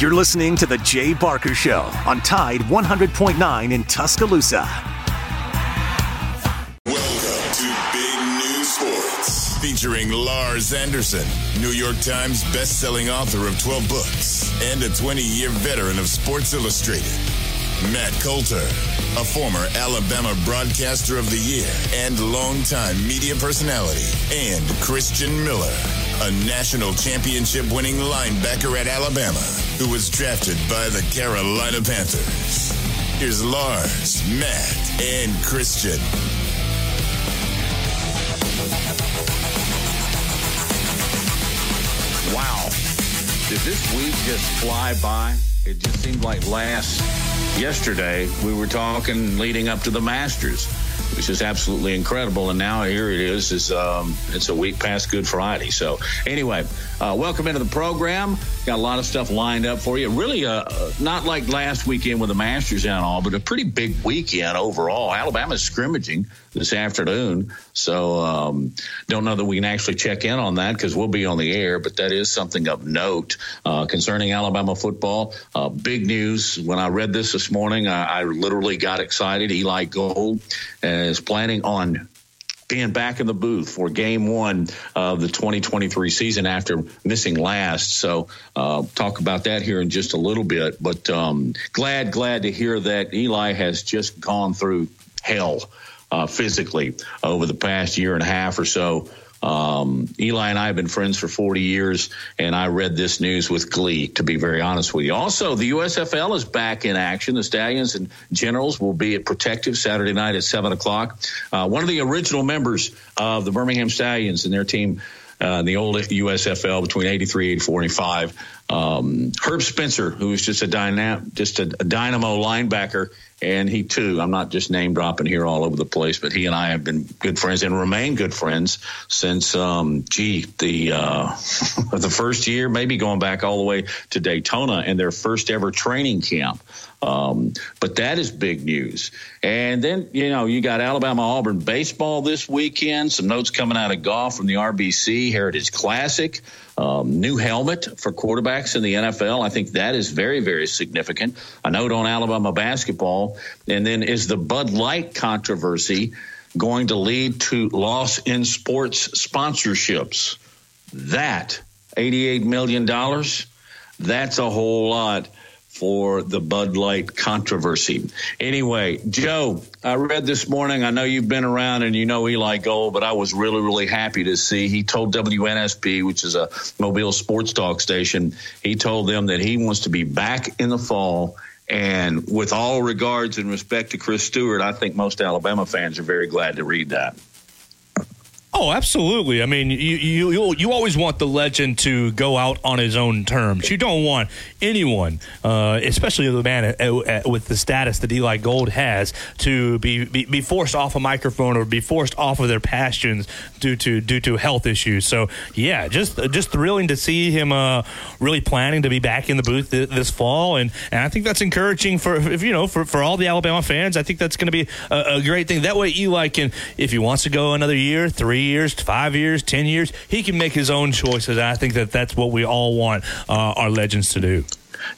You're listening to The Jay Barker Show on Tide 100.9 in Tuscaloosa. Welcome to Big Noon Sports, featuring Lars Anderson, New York Times best-selling author of 12 books and a 20-year veteran of Sports Illustrated. Matt Coulter, a former Alabama Broadcaster of the Year and longtime media personality, and Christian Miller, a national championship winning linebacker at Alabama who was drafted by the Carolina Panthers. Here's Lars, Matt, and Christian. Wow. Did this week just fly by? It just seemed like last yesterday we were talking leading up to the Masters, which is absolutely incredible. And now here it is. Is um, it's a week past Good Friday. So anyway, uh, welcome into the program. Got a lot of stuff lined up for you. Really, uh, not like last weekend with the Masters and all, but a pretty big weekend overall. Alabama's scrimmaging this afternoon, so um, don't know that we can actually check in on that because we'll be on the air. But that is something of note uh, concerning Alabama football. Uh, big news. When I read this this morning, I, I literally got excited. Eli Gold is planning on being back in the booth for game one of the 2023 season after missing last. So, uh, talk about that here in just a little bit. But um, glad, glad to hear that Eli has just gone through hell uh, physically over the past year and a half or so. Um, Eli and I have been friends for 40 years, and I read this news with glee, to be very honest with you. Also, the USFL is back in action. The Stallions and Generals will be at Protective Saturday night at 7 o'clock. Uh, one of the original members of the Birmingham Stallions and their team, uh, the old USFL between 83, 84, and 85, um, Herb Spencer, who was just a, dynam- just a, a dynamo linebacker and he too, I'm not just name dropping here all over the place, but he and I have been good friends and remain good friends since, um, gee, the uh, the first year, maybe going back all the way to Daytona and their first ever training camp. Um, but that is big news. And then, you know, you got Alabama Auburn baseball this weekend. Some notes coming out of golf from the RBC Heritage Classic. Um, new helmet for quarterbacks in the NFL. I think that is very, very significant. A note on Alabama basketball. And then is the Bud Light controversy going to lead to loss in sports sponsorships? That $88 million, that's a whole lot for the Bud Light controversy. Anyway, Joe, I read this morning. I know you've been around and you know Eli Gold, but I was really, really happy to see he told WNSP, which is a Mobile sports talk station, he told them that he wants to be back in the fall. And with all regards and respect to Chris Stewart, I think most Alabama fans are very glad to read that. Oh, absolutely. I mean, you, you you always want the legend to go out on his own terms. You don't want anyone, uh, especially the man at, at, with the status that Eli Gold has, to be, be, be forced off a microphone or be forced off of their passions due to due to health issues. So, yeah, just just thrilling to see him uh, really planning to be back in the booth th- this fall, and, and I think that's encouraging for if you know for, for all the Alabama fans. I think that's going to be a, a great thing. That way, Eli can, if he wants to go another year, three years, five years, ten years, he can make his own choices. I think that that's what we all want uh, our legends to do.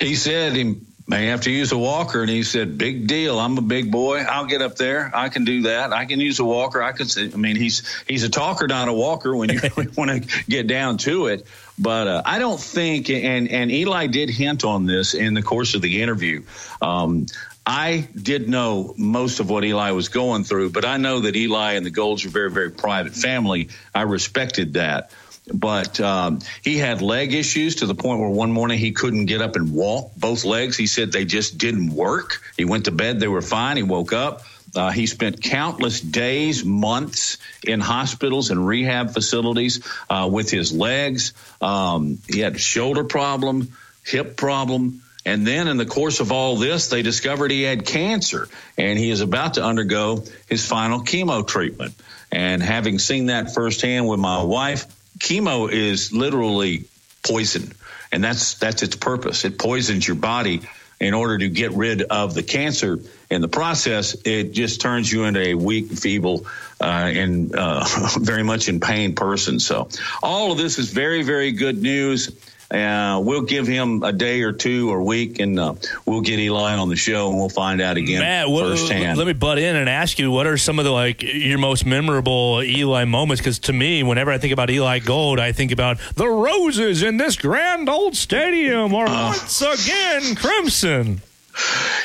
He said he may have to use a walker, and he said, "Big deal. I'm a big boy. I'll get up there. I can do that. I can use a walker. I can." I mean, he's he's a talker, not a walker. When you really want to get down to it. But uh, I don't think, and and Eli did hint on this in the course of the interview. Um, I did know most of what Eli was going through, but I know that Eli and the Golds are very, very private family. I respected that. But um, he had leg issues to the point where one morning he couldn't get up and walk both legs. He said they just didn't work. He went to bed, they were fine. He woke up. Uh, he spent countless days, months in hospitals and rehab facilities uh, with his legs. Um, he had a shoulder problem, hip problem. And then in the course of all this, they discovered he had cancer and he is about to undergo his final chemo treatment. And having seen that firsthand with my wife, chemo is literally poison. And that's, that's its purpose. It poisons your body in order to get rid of the cancer. In the process, it just turns you into a weak, feeble, uh, and uh, very much in pain person. So all of this is very, very good news. Uh, we'll give him a day or two or week, and uh, we'll get Eli on the show, and we'll find out again Matt, what, firsthand. Let me butt in and ask you, what are some of the like your most memorable Eli moments? Because to me, whenever I think about Eli Gold, I think about the roses in this grand old stadium are Uh. once again crimson.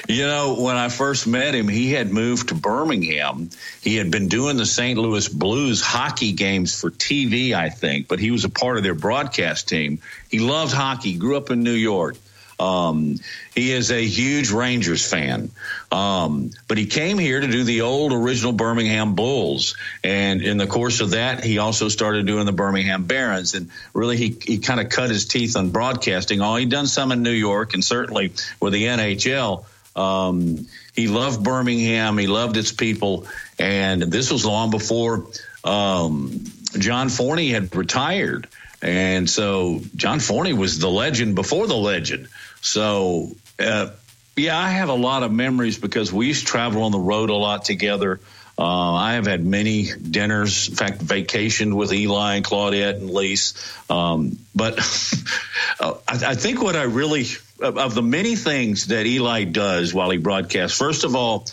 You know, when I first met him, he had moved to Birmingham. He had been doing the St. Louis Blues hockey games for TV, I think, but he was a part of their broadcast team. He loved hockey, grew up in New York. Um, he is a huge Rangers fan. Um, but he came here to do the old original Birmingham Bulls. And in the course of that, he also started doing the Birmingham Barons. And really, he, he kind of cut his teeth on broadcasting. Oh, he'd done some in New York and certainly with the NHL. Um, he loved Birmingham. He loved its people. And this was long before um, John Forney had retired. And so John Forney was the legend before the legend. So, uh, yeah, I have a lot of memories because we used to travel on the road a lot together. Uh, I have had many dinners, in fact, vacationed with Eli and Claudette and Lise. Um, but uh, I, I think what I really, of, of the many things that Eli does while he broadcasts, first of all,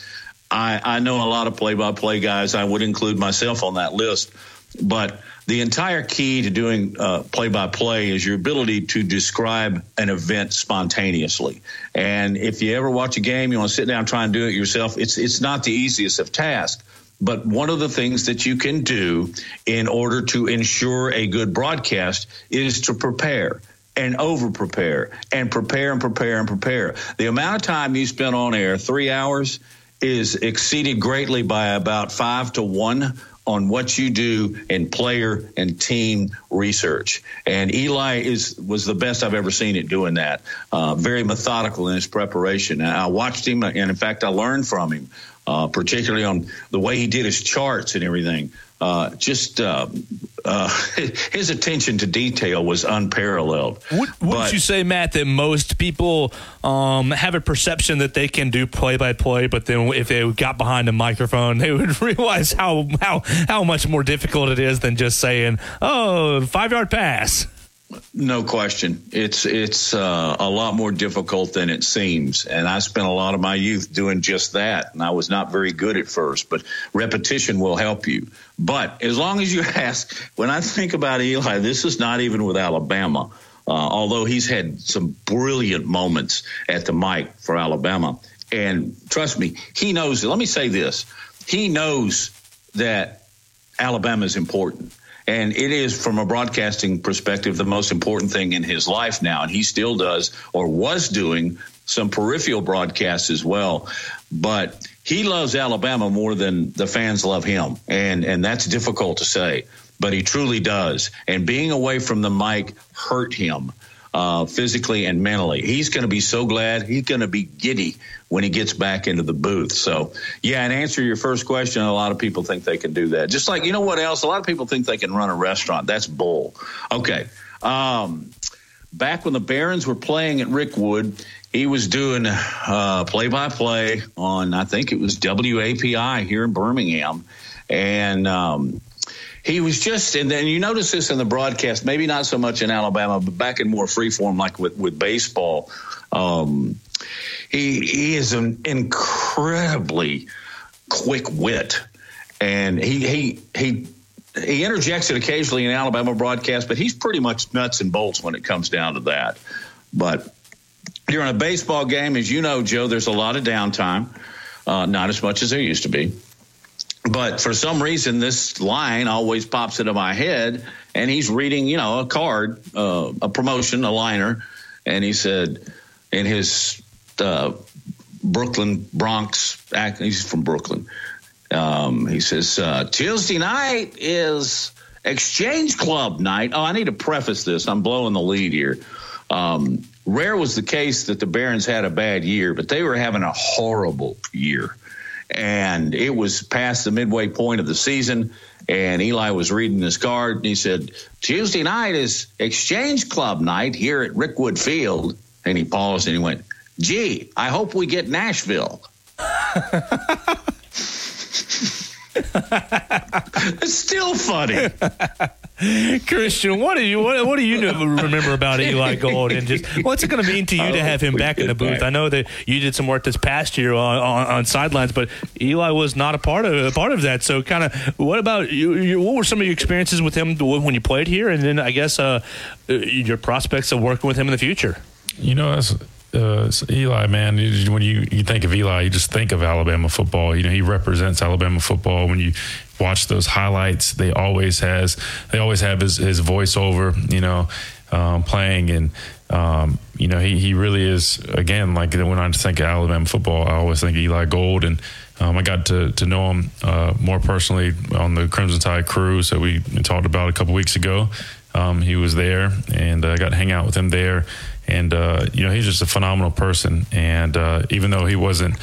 I, I know a lot of play by play guys. I would include myself on that list. But the entire key to doing play by play is your ability to describe an event spontaneously. And if you ever watch a game, you want to sit down and try and do it yourself, it's, it's not the easiest of tasks. But one of the things that you can do in order to ensure a good broadcast is to prepare and over prepare and prepare and prepare and prepare. The amount of time you spend on air, three hours, is exceeded greatly by about five to one on what you do in player and team research. And Eli is was the best I've ever seen it doing that. Uh, very methodical in his preparation. And I watched him, and in fact, I learned from him, uh, particularly on the way he did his charts and everything. Uh, just uh, uh, his attention to detail was unparalleled. Would, wouldn't But- you say, Matt, that most people um, have a perception that they can do play by play, but then if they got behind a microphone, they would realize how how how much more difficult it is than just saying, "Oh, five yard pass." No question. It's it's uh, a lot more difficult than it seems, and I spent a lot of my youth doing just that. And I was not very good at first, but repetition will help you. But as long as you ask, when I think about Eli, this is not even with Alabama. Uh, although he's had some brilliant moments at the mic for Alabama, and trust me, he knows. Let me say this: he knows that Alabama is important. And it is, from a broadcasting perspective, the most important thing in his life now. And he still does, or was doing, some peripheral broadcasts as well. But he loves Alabama more than the fans love him. And, and that's difficult to say, but he truly does. And being away from the mic hurt him uh, physically and mentally. He's going to be so glad. He's going to be giddy when he gets back into the booth. So, yeah, and answer your first question, a lot of people think they can do that. Just like, you know what else? A lot of people think they can run a restaurant. That's bull. Okay. Um, back when the Barons were playing at Rickwood, he was doing play by play on, I think it was WAPI here in Birmingham. And, um, he was just, and then you notice this in the broadcast, maybe not so much in Alabama, but back in more freeform, like with, with baseball. Um, he, he is an incredibly quick wit. And he, he, he, he interjects it occasionally in Alabama broadcast, but he's pretty much nuts and bolts when it comes down to that. But during a baseball game, as you know, Joe, there's a lot of downtime, uh, not as much as there used to be. But for some reason, this line always pops into my head, and he's reading, you know, a card, uh, a promotion, a liner, and he said, in his uh, Brooklyn Bronx he's from Brooklyn. Um, he says uh, Tuesday night is Exchange Club night. Oh, I need to preface this. I'm blowing the lead here. Um, rare was the case that the Barons had a bad year, but they were having a horrible year and it was past the midway point of the season. And Eli was reading his card, and he said, "Tuesday night is Exchange Club night here at Rickwood Field." And he paused and he went, "Gee, I hope we get Nashville." it's still funny. Christian, what do you what, what do you remember about Eli Gold, and just what's it going to mean to you to have him back in the booth? I know that you did some work this past year on, on, on sidelines, but Eli was not a part of a part of that. So, kind of, what about you, you, What were some of your experiences with him when you played here, and then I guess uh, your prospects of working with him in the future? You know, that's uh, Eli, man, when you, you think of Eli, you just think of Alabama football. You know, he represents Alabama football. When you watch those highlights, they always has they always have his, his voiceover, you know, um, playing and um, you know he, he really is again like when I think of Alabama football, I always think Eli Gold and um, I got to, to know him uh, more personally on the Crimson Tide cruise that we talked about a couple weeks ago. Um, he was there, and I got to hang out with him there. And uh, you know, he's just a phenomenal person. And uh, even though he wasn't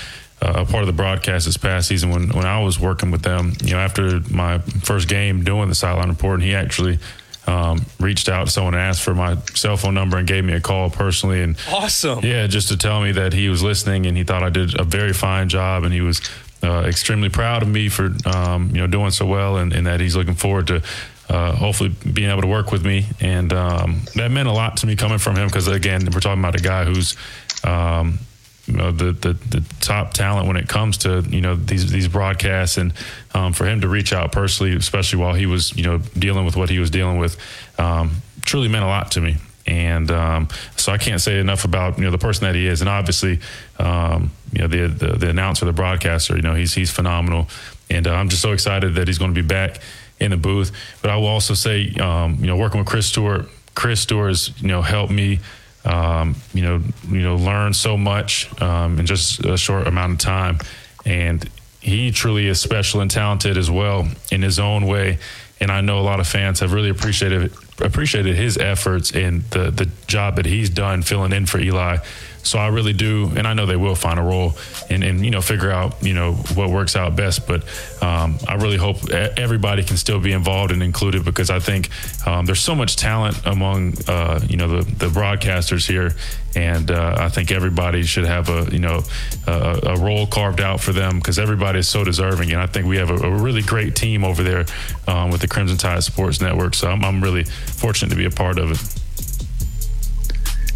uh, a part of the broadcast this past season, when when I was working with them, you know, after my first game doing the sideline report, and he actually. Um, reached out to someone and asked for my cell phone number and gave me a call personally and awesome yeah just to tell me that he was listening and he thought I did a very fine job and he was uh, extremely proud of me for um, you know doing so well and, and, that he's looking forward to uh, hopefully being able to work with me. And um, that meant a lot to me coming from him because, again, we're talking about a guy who's. Um, you know, the, the, the top talent when it comes to you know these these broadcasts and um, for him to reach out personally, especially while he was you know dealing with what he was dealing with, um, truly meant a lot to me. And um, so I can't say enough about you know the person that he is, and obviously um, you know the, the, the announcer, the broadcaster, you know he's he's phenomenal, and uh, I'm just so excited that he's going to be back in the booth. But I will also say, um, you know, working with Chris Stewart, Chris Stewart has, you know, helped me, um, you know, you know, learn so much um, in just a short amount of time. And he truly is special and talented as well in his own way. And I know a lot of fans have really appreciated appreciated his efforts and the the job that he's done filling in for Eli so I really do, and I know they will find a role and, and you know figure out you know what works out best. But um, I really hope everybody can still be involved and included because I think um, there's so much talent among uh, you know the, the broadcasters here, and uh, I think everybody should have a you know a, a role carved out for them because everybody is so deserving. And I think we have a, a really great team over there um, with the Crimson Tide Sports Network. So I'm, I'm really fortunate to be a part of it.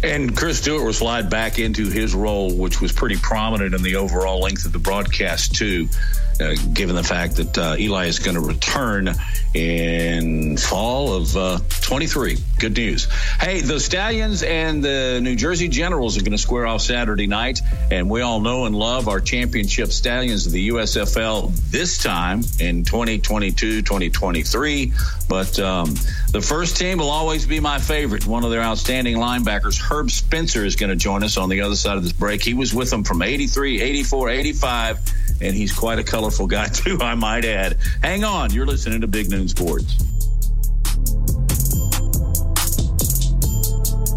And Chris Stewart will slide back into his role, which was pretty prominent in the overall length of the broadcast, too, uh, given the fact that uh, Eli is going to return in fall of uh, 23. Good news. Hey, the Stallions and the New Jersey Generals are going to square off Saturday night, and we all know and love our championship Stallions of the USFL this time in 2022 2023. But um, the first team will always be my favorite. One of their outstanding linebackers, Herb Spencer, is going to join us on the other side of this break. He was with them from 83, 84, 85, and he's quite a colorful guy, too, I might add. Hang on. You're listening to Big Noon Sports.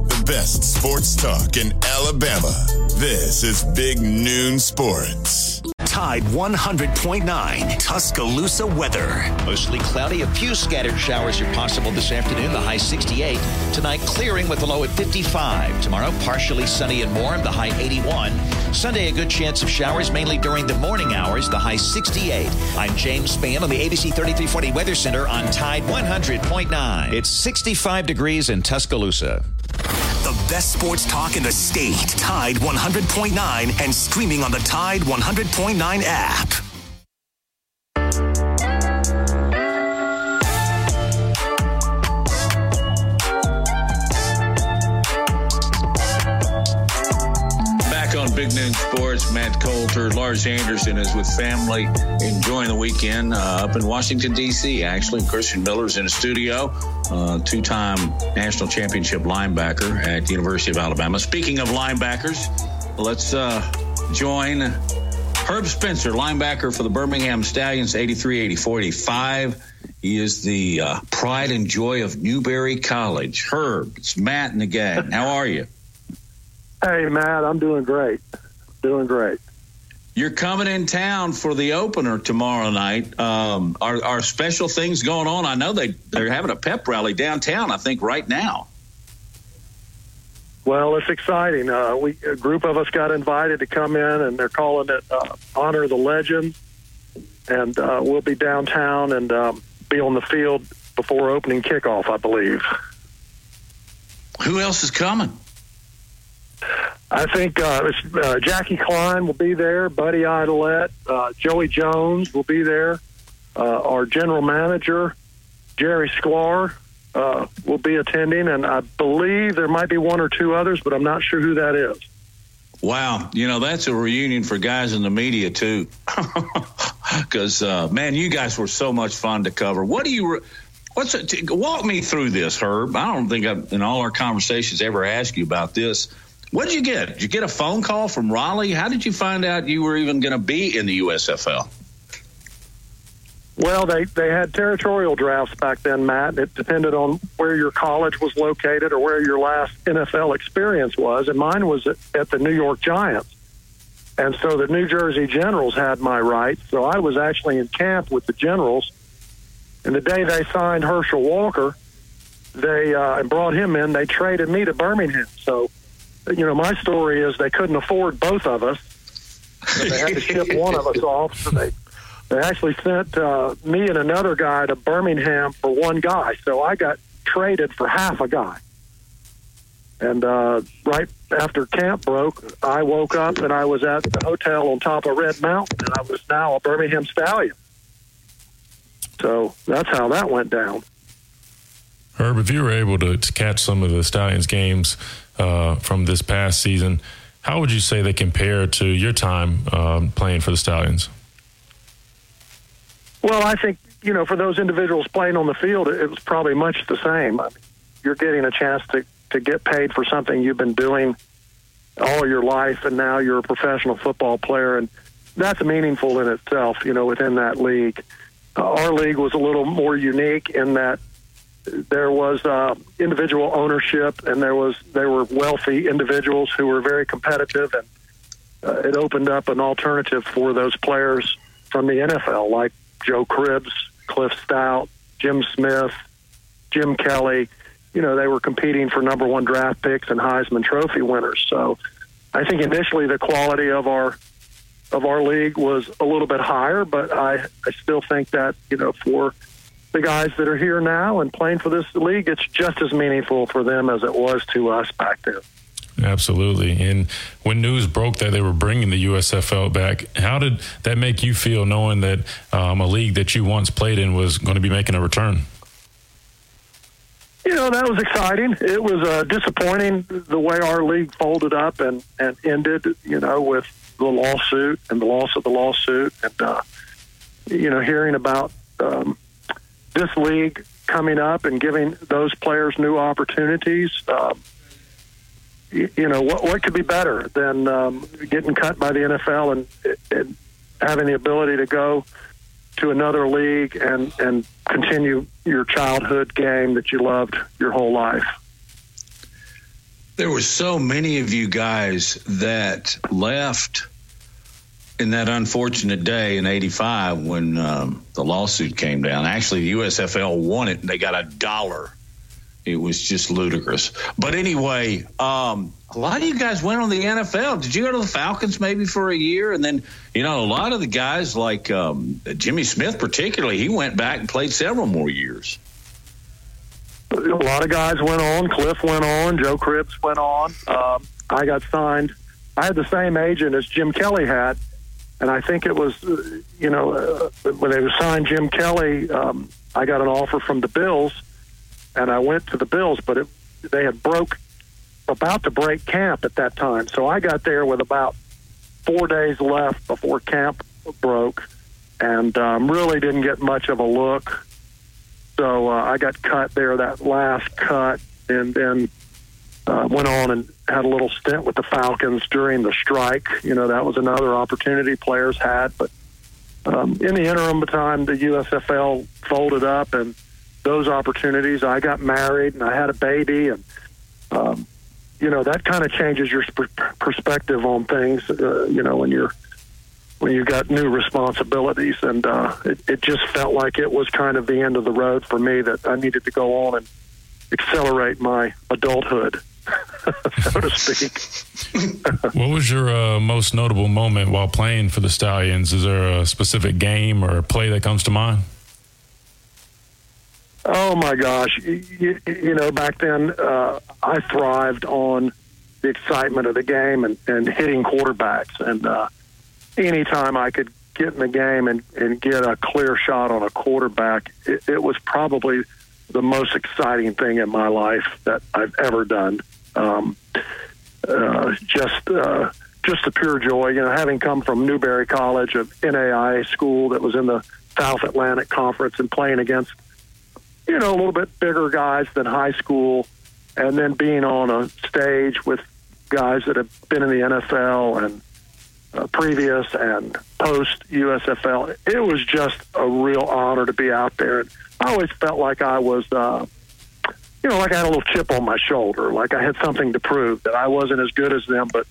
The best sports talk in Alabama. This is Big Noon Sports. Tide 100.9 Tuscaloosa weather. Mostly cloudy, a few scattered showers are possible this afternoon, the high 68. Tonight, clearing with a low at 55. Tomorrow, partially sunny and warm, the high 81. Sunday, a good chance of showers, mainly during the morning hours, the high 68. I'm James Spann on the ABC 3340 Weather Center on Tide 100.9. It's 65 degrees in Tuscaloosa. The best sports talk in the state. Tide 100.9 and streaming on the Tide 100.9 app. Sports, Matt Coulter, Lars Anderson is with family enjoying the weekend uh, up in Washington, D.C. Actually, Christian Miller's in the studio uh, two time national championship linebacker at the University of Alabama. Speaking of linebackers, let's uh, join Herb Spencer, linebacker for the Birmingham Stallions, 83, 84, 85. He is the uh, pride and joy of Newberry College. Herb, it's Matt and the gang. How are you? Hey, Matt, I'm doing great. Doing great. You're coming in town for the opener tomorrow night. Um, are, are special things going on? I know they they're having a pep rally downtown. I think right now. Well, it's exciting. Uh, we a group of us got invited to come in, and they're calling it uh, "Honor the Legend," and uh, we'll be downtown and um, be on the field before opening kickoff, I believe. Who else is coming? I think uh, uh, Jackie Klein will be there, Buddy Aydelette, uh, Joey Jones will be there, uh, our general manager, Jerry Sklar, uh, will be attending, and I believe there might be one or two others, but I'm not sure who that is. Wow, you know that's a reunion for guys in the media too, because uh, man, you guys were so much fun to cover. What do you? Re- what's? Walk me through this, Herb. I don't think I've, in all our conversations ever asked you about this. What did you get? Did you get a phone call from Rollie? How did you find out you were even going to be in the USFL? Well, they they had territorial drafts back then, Matt. It depended on where your college was located or where your last NFL experience was, and mine was at, the New York Giants. And so the New Jersey Generals had my rights. So I was actually in camp with the Generals. And the day they signed Herschel Walker, they uh, and brought him in. They traded me to Birmingham. So, you know, my story is they couldn't afford both of us. They had to ship one of us off. So they they actually sent uh, me and another guy to Birmingham for one guy. So I got traded for half a guy. And uh, right after camp broke, I woke up and I was at the hotel on top of Red Mountain, and I was now a Birmingham Stallion. So that's how that went down. Herb, if you were able to, to catch some of the Stallions games uh, from this past season, how would you say they compare to your time um, playing for the Stallions? Well, I think you know, for those individuals playing on the field, it was probably much the same. I mean, you're getting a chance to to get paid for something you've been doing all your life, and now you're a professional football player, and that's meaningful in itself. You know, within that league, uh, our league was a little more unique in that there was uh, individual ownership, and there was there were wealthy individuals who were very competitive, and uh, it opened up an alternative for those players from the NFL, like Joe Cribbs, Cliff Stoudt, Jim Smith, Jim Kelly. You know, they were competing for number one draft picks and Heisman Trophy winners. So I think initially the quality of our of our league was a little bit higher, but I, I still think that, you know, for the guys that are here now and playing for this league, it's just as meaningful for them as it was to us back then. Absolutely. And when news broke that they were bringing the USFL back, how did that make you feel knowing that um, a league that you once played in was going to be making a return? You know, that was exciting. It was uh, disappointing the way our league folded up and, and ended, you know, with the lawsuit and the loss of the lawsuit. And, uh, you know, hearing about um, this league coming up and giving those players new opportunities. Um, you know what what could be better than um, getting cut by the NFL and, and having the ability to go to another league and and continue your childhood game that you loved your whole life. There were so many of you guys that left in that unfortunate day in 85 when um, the lawsuit came down. Actually, the USFL won it and they got a dollar it was just ludicrous. But anyway, um, a lot of you guys went on the NFL. Did you go to the Falcons maybe for a year? And then, you know, a lot of the guys like um, Jimmy Smith, particularly, he went back and played several more years. A lot of guys went on. Cliff went on. Joe Cribbs went on. Um, I got signed. I had the same agent as Jim Kelly had. And I think it was, you know, uh, when they signed Jim Kelly, um, I got an offer from the Bills – and I went to the Bills, but it, they had broke about to break camp at that time. So I got there with about four days left before camp broke, and um, really didn't get much of a look. So uh, I got cut there that last cut, and then uh, went on and had a little stint with the Falcons during the strike. You know that was another opportunity players had, but um, in the interim time, the USFL folded up and those opportunities. I got married and I had a baby, and um, you know that kind of changes your sp- perspective on things. Uh, you know when you're when you got new responsibilities, and uh, it, it just felt like it was kind of the end of the road for me. That I needed to go on and accelerate my adulthood. so to speak. what was your uh, most notable moment while playing for the Stallions? Is there a specific game or play that comes to mind? Oh my gosh! You, you know, back then uh, I thrived on the excitement of the game and, and hitting quarterbacks. And uh, anytime I could get in the game and, and get a clear shot on a quarterback, it, it was probably the most exciting thing in my life that I've ever done. Um, uh, just uh, just a pure joy, you know, having come from Newberry College, a NAIA school that was in the South Atlantic Conference, and playing against you know a little bit bigger guys than high school, and then being on a stage with guys that have been in the NFL and uh, previous and post USFL. It was just a real honor to be out there. And I always felt like I was, uh, you know, like I had a little chip on my shoulder, like I had something to prove that I wasn't as good as them. But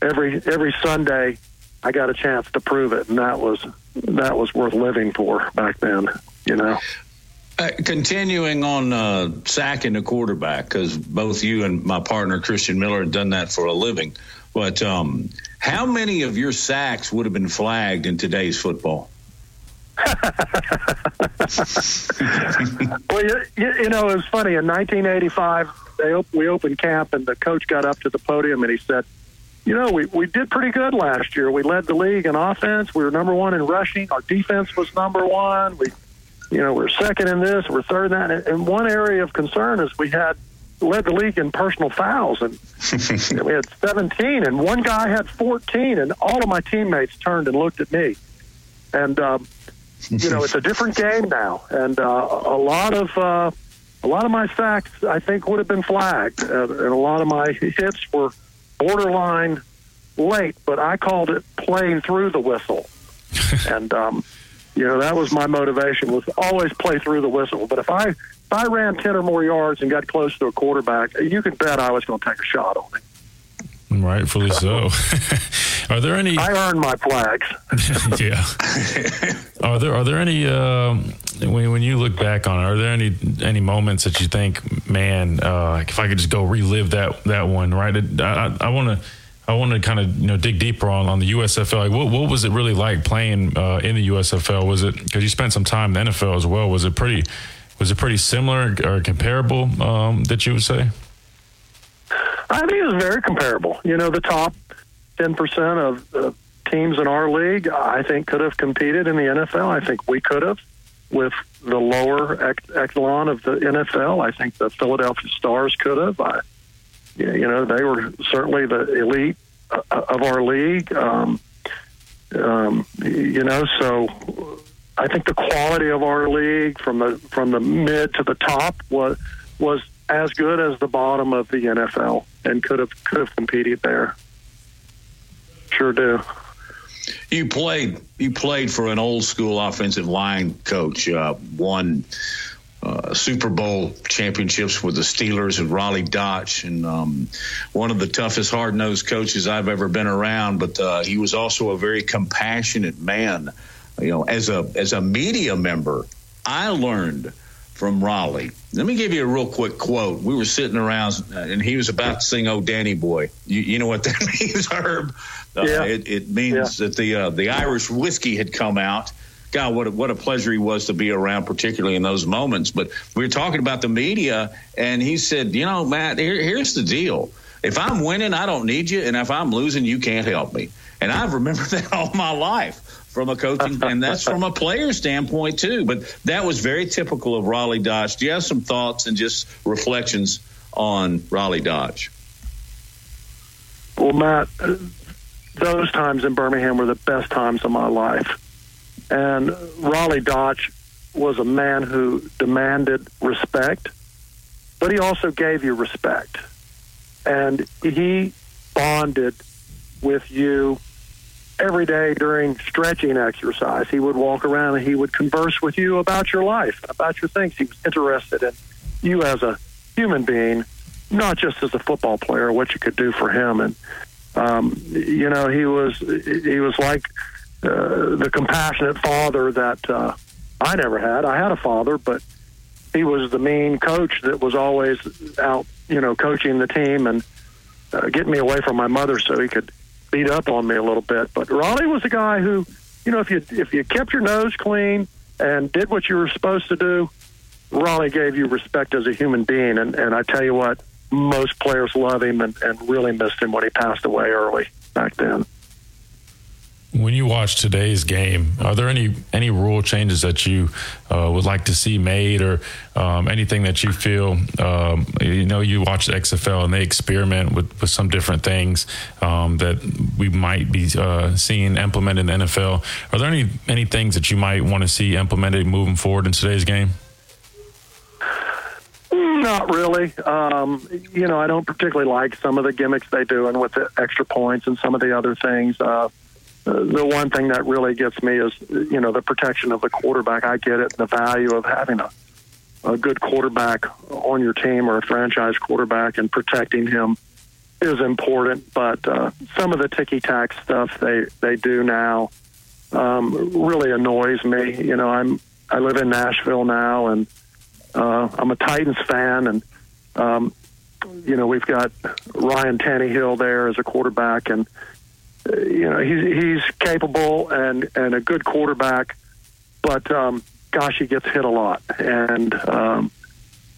every every Sunday, I got a chance to prove it, and that was that was worth living for back then. You know. Uh, continuing on uh, sacking the quarterback, because both you and my partner Christian Miller have done that for a living. But um, how many of your sacks would have been flagged in today's football? well, you, you, know, it was funny. In 1985, they op- we opened camp, and the coach got up to the podium and he said, "You know, we we did pretty good last year. We led the league in offense. We were number one in rushing. Our defense was number one. We you know, we're second in this, we're third in that. And one area of concern is we had led the league in personal fouls, and we had 17, and one guy had 14, and all of my teammates turned and looked at me. And um, you know, it's a different game now, and uh, a lot of uh, a lot of my sacks I think would have been flagged, uh, and a lot of my hits were borderline late, but I called it playing through the whistle, and um, you know, that was my motivation was always play through the whistle. But if I if I ran ten or more yards and got close to a quarterback, you can bet I was going to take a shot on him. Rightfully so. are there any? I earned my flags. yeah. are there are there any um, when when you look back on it? Are there any any moments that you think, man, uh, if I could just go relive that that one, right? I, I, I want to I want to kind of you know dig deeper on, on the USFL. Like, what what was it really like playing uh, in the USFL? Was it because you spent some time in the NFL as well? Was it pretty was it pretty similar or comparable um, that you would say? I think it was very comparable. You know, the top ten percent of the teams in our league, I think, could have competed in the NFL. I think we could have with the lower echelon of the NFL. I think the Philadelphia Stars could have. I you know, they were certainly the elite uh, of our league. Um, um, you know, so I think the quality of our league from the from the mid to the top was was as good as the bottom of the NFL and could have could have competed there. Sure do. You played you played for an old school offensive line coach, uh, one uh, Super Bowl championships with the Steelers and Rollie Dotsch, and um, one of the toughest, hard nosed coaches I've ever been around. But uh, he was also a very compassionate man. You know, as a as a media member, I learned from Rollie. Let me give you a real quick quote. We were sitting around, uh, and he was about to sing "Oh Danny Boy." You, you know what that means, Herb? Uh, yeah. It, it means yeah. that the uh, the Irish whiskey had come out God, what a, what a pleasure he was to be around, particularly in those moments. But we were talking about the media, and he said, you know, Matt, here, here's the deal. If I'm winning, I don't need you, and if I'm losing, you can't help me. And I've remembered that all my life from a coaching, and that's from a player standpoint too. But that was very typical of Rollie Dotsch. Do you have some thoughts and just reflections on Rollie Dotsch? Well, Matt, those times in Birmingham were the best times of my life. And Rollie Dotsch was a man who demanded respect, but he also gave you respect. And he bonded with you every day during stretching exercise. He would walk around and he would converse with you about your life, about your things. He was interested in you as a human being, not just as a football player, what you could do for him. And um, you know, he was he was like uh, the compassionate father that uh, I never had. I had a father, but he was the mean coach that was always out, you know, coaching the team and uh, getting me away from my mother so he could beat up on me a little bit. But Rollie was a guy who, you know, if you if you kept your nose clean and did what you were supposed to do, Rollie gave you respect as a human being, and, and I tell you what, most players love him and, and really missed him when he passed away early back then. When you watch today's game, are there any any rule changes that you uh, would like to see made, or um, anything that you feel? Um, you know, you watch the XFL and they experiment with, with some different things um, that we might be uh, seeing implemented in the NFL. Are there any any things that you might want to see implemented moving forward in today's game? Not really. Um, you know, I don't particularly like some of the gimmicks they do and with the extra points and some of the other things. Uh, the one thing that really gets me is, you know, the protection of the quarterback. I get it, the value of having a, a good quarterback on your team or a franchise quarterback and protecting him is important. But uh, some of the ticky tack stuff they they do now um, really annoys me. You know, I'm I live in Nashville now, and uh, I'm a Titans fan, and um, you know we've got Ryan Tannehill there as a quarterback, and you know he's he's capable and and a good quarterback, but um, gosh, he gets hit a lot, and um,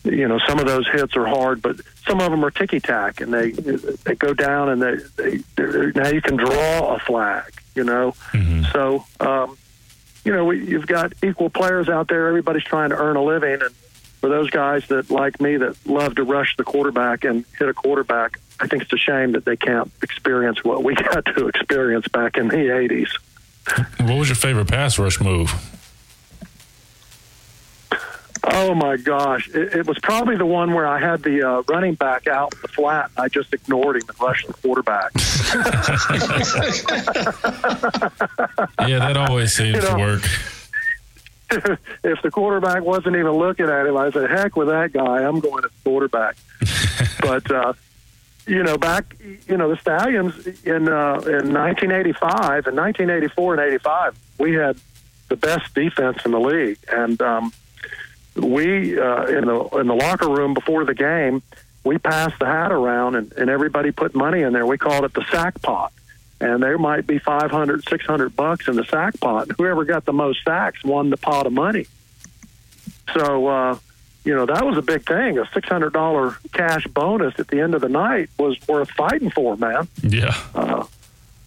you know some of those hits are hard, but some of them are ticky tack, and they they go down, and they, they now you can draw a flag, you know, mm-hmm. so. Um, you know, we, you've got equal players out there. Everybody's trying to earn a living, and for those guys that like me that love to rush the quarterback and hit a quarterback, I think it's a shame that they can't experience what we got to experience back in the 80s. What was your favorite pass rush move? Oh my gosh! It, it was probably the one where I had the uh, running back out in the flat. And I just ignored him and rushed the quarterback. yeah, that always seems you know, to work. if the quarterback wasn't even looking at him, I said, "Heck with that guy! I'm going to quarterback." but uh, you know, back you know the Stallions in uh, in 1985 and 1984 and 85, we had the best defense in the league, and um, we uh, in the in the locker room before the game, we passed the hat around, and, and everybody put money in there. We called it the sack pot and there might be 500, 600 bucks in the sack pot. Whoever got the most sacks won the pot of money. So, uh, you know, that was a big thing. A $600 cash bonus at the end of the night was worth fighting for, man. Yeah. Uh,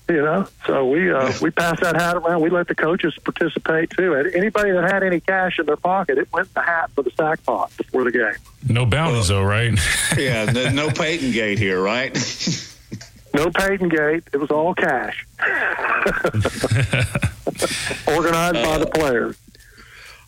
you know, so we uh, we passed that hat around. We let the coaches participate too. Anybody that had any cash in their pocket, it went in the hat for the sack pot before the game. No bounties, though, right? yeah, no, no Peyton Gate here, right? No Peyton Gate. It was all cash. Organized by the players.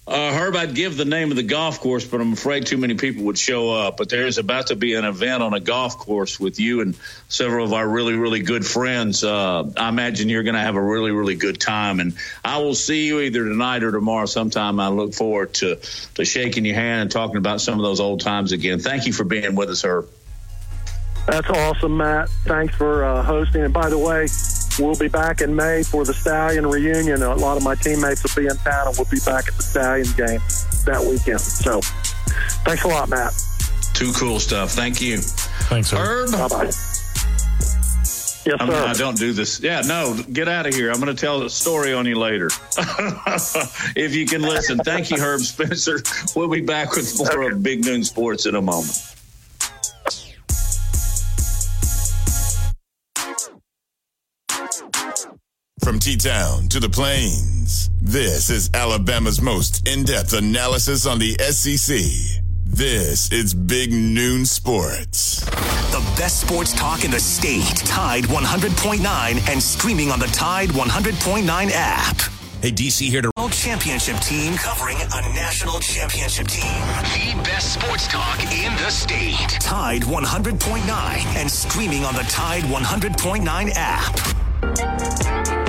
Uh, Herb, I'd give the name of the golf course, but I'm afraid too many people would show up. But there's about to be an event on a golf course with you and several of our really, really good friends. Uh, I imagine you're going to have a really, really good time. And I will see you either tonight or tomorrow sometime. I look forward to, to shaking your hand and talking about some of those old times again. Thank you for being with us, Herb. That's awesome, Matt. Thanks for uh, hosting. And by the way, we'll be back in May for the Stallion reunion. A lot of my teammates will be in town, and we'll be back at the Stallion game that weekend. So, thanks a lot, Matt. Too cool stuff. Thank you. Thanks, Herb. Bye bye. Yes, I, mean, I don't do this. Yeah, no, get out of here. I'm going to tell a story on you later. if you can listen. Thank you, Herb Spencer. We'll be back with more okay. of Big Noon Sports in a moment. Town to the Plains, this is Alabama's most in depth analysis on the SEC. This is Big Noon Sports. The best sports talk in the state. Tide 100.9 and streaming on the Tide 100.9 app. Hey, DC here to World Championship team covering a national championship team. The best sports talk in the state. Tide 100.9 and streaming on the Tide 100.9 app.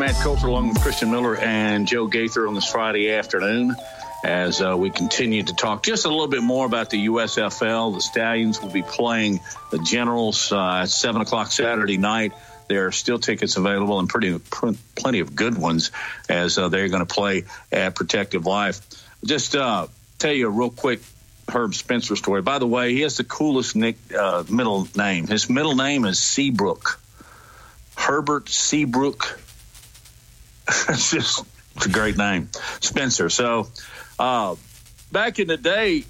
Matt Coulter along with Christian Miller and Joe Gaither on this Friday afternoon as uh, we continue to talk just a little bit more about the USFL. The Stallions will be playing the Generals uh, at 7 o'clock Saturday night. There are still tickets available and pretty plenty of good ones as uh, they're going to play at Protective Life. just uh, tell you a real quick Herb Spencer story. By the way, he has the coolest nick, uh, middle name. His middle name is Seabrook. Herbert Seabrook. it's just it's a great name, Spencer. So uh, back in the day,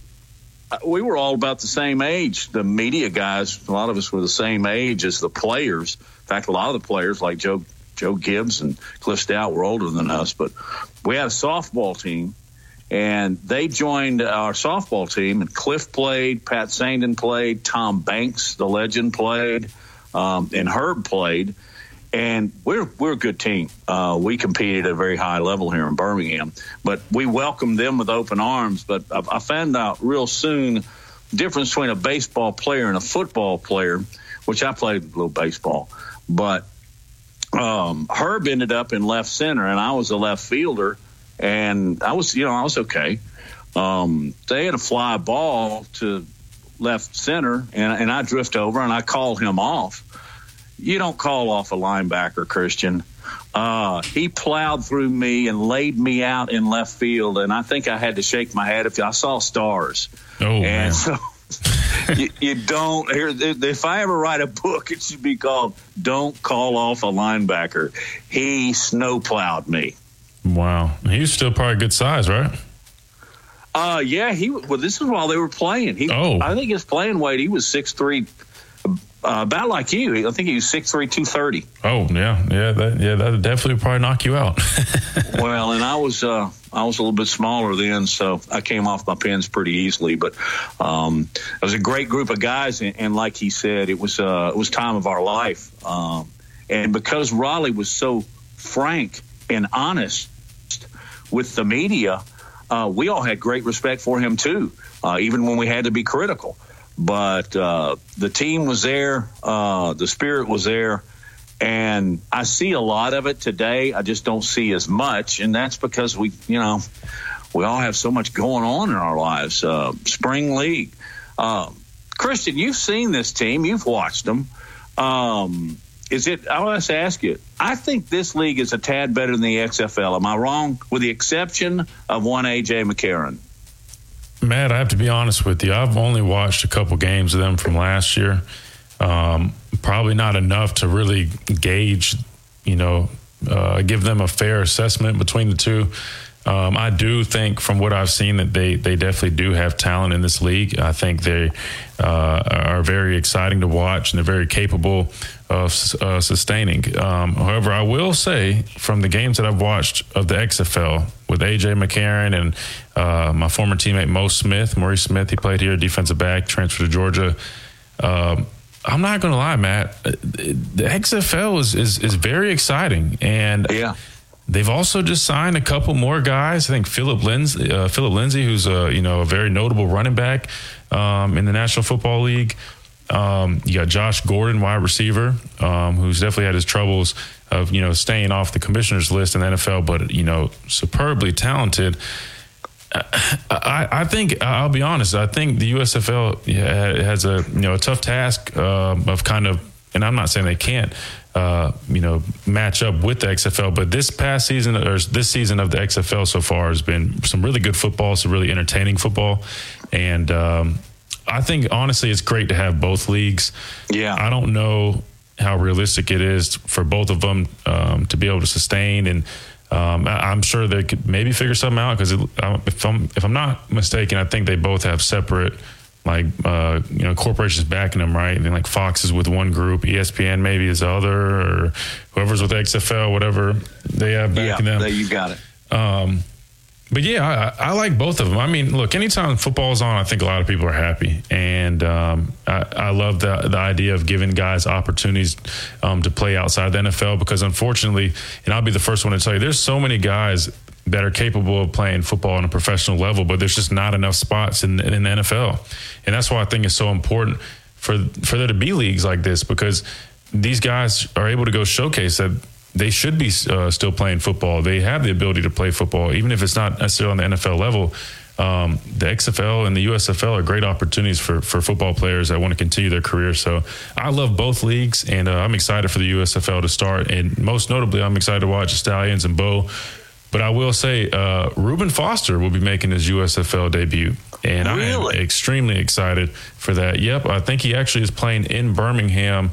uh, we were all about the same age. The media guys, a lot of us were the same age as the players. In fact, a lot of the players, like Joe Joe Gibbs and Cliff Stoudt, were older than us. But we had a softball team, and they joined our softball team. And Cliff played, Pat Sandin played, Tom Banks, the legend, played, um, and Herb played and we're we're a good team. Uh, we competed at a very high level here in Birmingham, but we welcomed them with open arms. But I, I found out real soon difference between a baseball player and a football player, which I played a little baseball, but um, Herb ended up in left center, and I was a left fielder, and I was you know I was okay. Um, they had a fly ball to left center, and, and I drift over and I called him off you don't call off a linebacker, Christian. Uh, he plowed through me and laid me out in left field, and I think I had to shake my head. If I saw stars, oh and man. so you, you don't. Here, if I ever write a book, it should be called "Don't Call Off a Linebacker." He snowplowed me. Wow, he's still probably good size, right? Uh, yeah, he. Well, this is while they were playing. He, oh, I think his playing weight. He was six three, uh, about like you. I think he was six three, two thirty. Oh yeah, yeah, that yeah, that would definitely probably knock you out. well, and I was uh, I was a little bit smaller then, so I came off my pins pretty easily. But um, it was a great group of guys, and, and like he said, it was uh, it was time of our life. Um, and because Rollie was so frank and honest with the media, uh, we all had great respect for him too, uh, even when we had to be critical but uh, the team was there, uh, the spirit was there, and I see a lot of it today. I just don't see as much, and that's because we, you know, we all have so much going on in our lives. Uh, spring league, um, Christian, you've seen this team, you've watched them. Um, is it? I want to ask you. I think this league is a tad better than the XFL. Am I wrong? With the exception of one AJ McCarron. Matt, I have to be honest with you. I've only watched a couple games of them from last year. Um, probably not enough to really gauge, you know, uh, give them a fair assessment between the two. Um, I do think, from what I've seen, that they they definitely do have talent in this league. I think they uh, are very exciting to watch, and they're very capable of uh, sustaining. Um, however, I will say, from the games that I've watched of the XFL with AJ McCarron and uh, my former teammate Mo Smith, Maurice Smith, he played here, defensive back, transferred to Georgia. Um, I'm not going to lie, Matt. Uh, the XFL is, is is very exciting, and yeah They've also just signed a couple more guys. I think Philip Lindsay, uh, Philip Lindsay, who's a you know a very notable running back um, in the National Football League. Um, you got Josh Gordon, wide receiver, um, who's definitely had his troubles of you know staying off the commissioners list in the NFL, but you know superbly talented. I, I think I'll be honest. I think the USFL has a you know a tough task uh, of kind of, and I'm not saying they can't, uh, you know, match up with the XFL. But this past season or this season of the XFL so far has been some really good football, some really entertaining football, and um, I think honestly, it's great to have both leagues. Yeah, I don't know how realistic it is for both of them um, to be able to sustain and. Um, I, am sure they could maybe figure something out because if I'm if I'm not mistaken, I think they both have separate like uh, you know corporations backing them, right? And then like Fox is with one group, ESPN maybe is the other, or whoever's with XFL, whatever they have backing yeah, them. you got it. Um, but yeah, I, I, like both of them. I mean, look, anytime football's on, I think a lot of people are happy, and um, I, I, love the the idea of giving guys opportunities um, to play outside the NFL because unfortunately, and I'll be the first one to tell you, there's so many guys that are capable of playing football on a professional level, but there's just not enough spots in, in the NFL. And that's why I think it's so important for for there to be leagues like this because these guys are able to go showcase that they should be uh, still playing football. They have the ability to play football, even if it's not necessarily on the NFL level. Um, the XFL and the USFL are great opportunities for, for football players that want to continue their career. So I love both leagues, and uh, I'm excited for the USFL to start. And most notably, I'm excited to watch the Stallions and Bo But I will say, uh, Reuben Foster will be making his USFL debut, and really? I am extremely excited for that. Yep, I think he actually is playing in Birmingham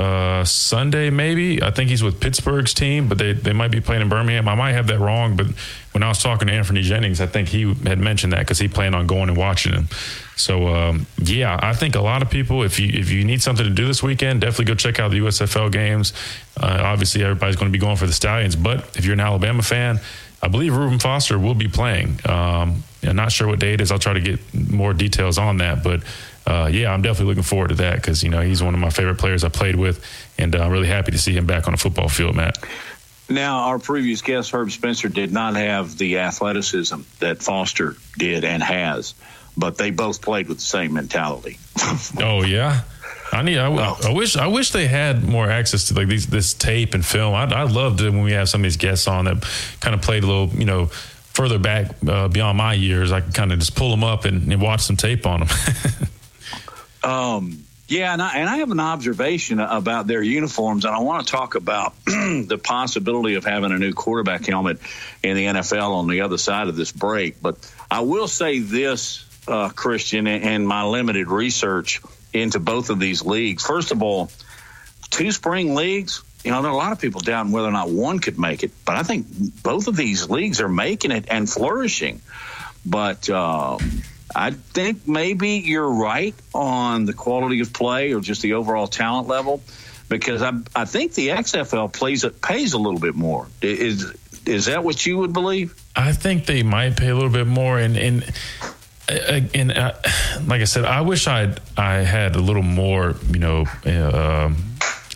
uh, Sunday, maybe. I think he's with Pittsburgh's team, but they, they might be playing in Birmingham. I might have that wrong, but when I was talking to Anthony Jennings, I think he had mentioned that because he planned on going and watching him. So um, yeah, I think a lot of people, if you if you need something to do this weekend, definitely go check out the USFL games. Uh, obviously, everybody's going to be going for the Stallions, but if you're an Alabama fan, I believe Reuben Foster will be playing. Um, I'm not sure what date it is. I'll try to get more details on that, but. Uh, yeah, I'm definitely looking forward to that because you know he's one of my favorite players I played with, and uh, I'm really happy to see him back on a football field, Matt. Now, our previous guest, Herb Spencer, did not have the athleticism that Foster did and has, but they both played with the same mentality. oh yeah. I need. I, oh. I, wish. I wish they had more access to like these this tape and film. I I loved it when we have some of these guests on that kind of played a little, you know, further back uh, beyond my years. I can kind of just pull them up and, and watch some tape on them. um, yeah, and I, and I have an observation about their uniforms, and I want to talk about the possibility of having a new quarterback helmet in the NFL on the other side of this break. But I will say this, uh, Christian, and my limited research into both of these leagues. First of all, two spring leagues. You know, there are a lot of people doubting whether or not one could make it, but I think both of these leagues are making it and flourishing. But um, I think maybe you're right on the quality of play or just the overall talent level, because I I think the XFL plays it pays a little bit more. Is is that what you would believe? I think they might pay a little bit more, and and and uh, like I said, I wish I I had a little more, you know. Uh,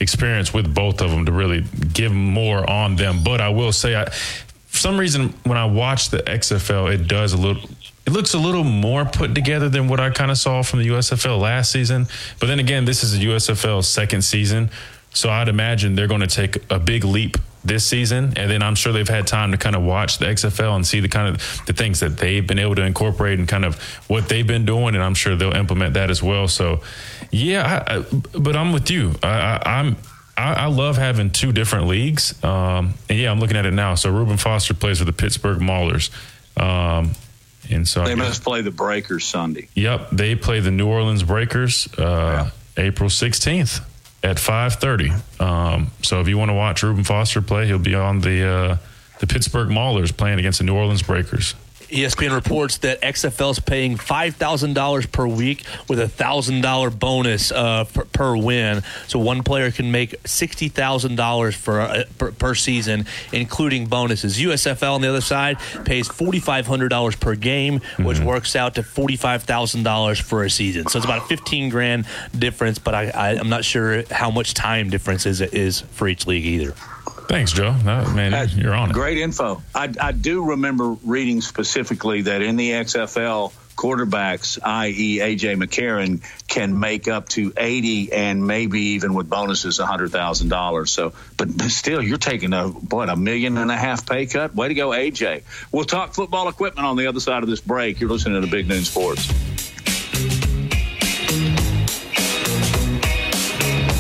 experience with both of them to really give more on them but i will say i for some reason when i watch the xfl it does a little it looks a little more put together than what I kind of saw from the USFL last season. But then again, this is the USFL second season. So I'd imagine they're going to take a big leap this season. And then I'm sure they've had time to kind of watch the XFL and see the kind of the things that they've been able to incorporate and kind of what they've been doing. And I'm sure they'll implement that as well. So yeah, I, I, but I'm with you. I, I'm, I, love having two different leagues. Um, and yeah, I'm looking at it now. So Reuben Foster plays for the Pittsburgh Maulers. Um, and so they must play the Breakers Sunday. Yep, they play the New Orleans Breakers uh, yeah. April 16th at 5:30. Um, so if you want to watch Reuben Foster play, he'll be on the uh, the Pittsburgh Maulers playing against the New Orleans Breakers. ESPN reports that XFL is paying five thousand dollars per week with a thousand dollar bonus uh, per, per, win. So one player can make sixty thousand dollars for uh, per, per, season, including bonuses. USFL on the other side pays forty five hundred dollars per game, which mm-hmm. works out to forty five thousand dollars for a season. So it's about a fifteen grand difference, but I, I, am not sure how much time difference is is for each league either. Thanks, Joe. No, man, uh, you're on it. Great info. I, I do remember reading specifically that in the XFL, quarterbacks, i.e., AJ McCarron, can make up to 80 and maybe even with bonuses $100,000. So, but still, you're taking a, what, a million and a half pay cut? Way to go, AJ. We'll talk football equipment on the other side of this break. You're listening to Big Noon Sports.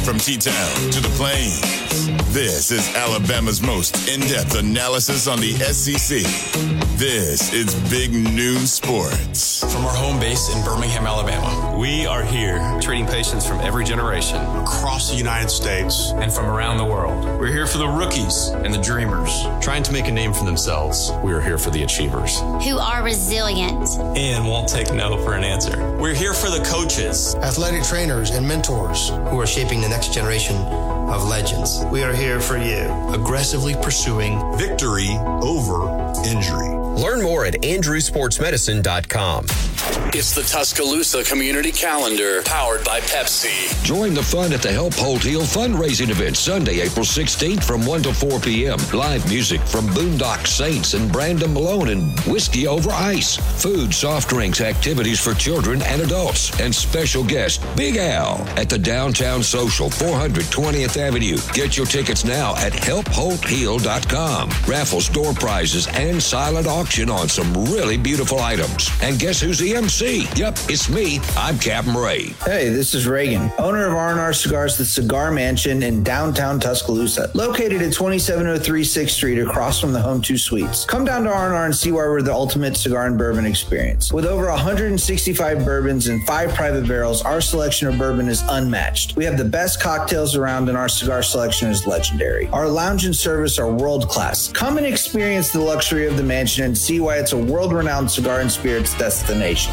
From T Town to the Plains. This is Alabama's most in depth analysis on the SEC. This is Big Noon Sports. From our home base in Birmingham, Alabama, we are here treating patients from every generation across the United States and from around the world. We're here for the rookies and the dreamers, trying to make a name for themselves. We are here for the achievers who are resilient and won't take no for an answer. We're here for the coaches, athletic trainers, and mentors who are shaping the next generation of legends. We are here for you. Aggressively pursuing victory over injury. Learn more at andrewsportsmedicine.com. It's the Tuscaloosa Community Calendar, powered by Pepsi. Join the fun at the Help Holt Heal fundraising event Sunday, April 16th from 1 to 4 p.m. Live music from Boondock Saints and Brandon Malone and Whiskey Over Ice. Food, soft drinks, activities for children and adults, and special guest Big Al at the Downtown Social, 420th Avenue. Get your tickets now at helpholtheal.com. Raffles, door prizes, and silent auction auction on some really beautiful items. And guess who's the MC? Yep, it's me. I'm Captain Ray. Hey, this is Reagan, owner of R&R Cigars, the Cigar Mansion in downtown Tuscaloosa, located at 2703 6th Street across from the Home 2 Suites. Come down to R&R and see why we're the ultimate cigar and bourbon experience. With over 165 bourbons and five private barrels, our selection of bourbon is unmatched. We have the best cocktails around and our cigar selection is legendary. Our lounge and service are world class. Come and experience the luxury of the mansion and see why it's a world renowned cigar and spirits destination.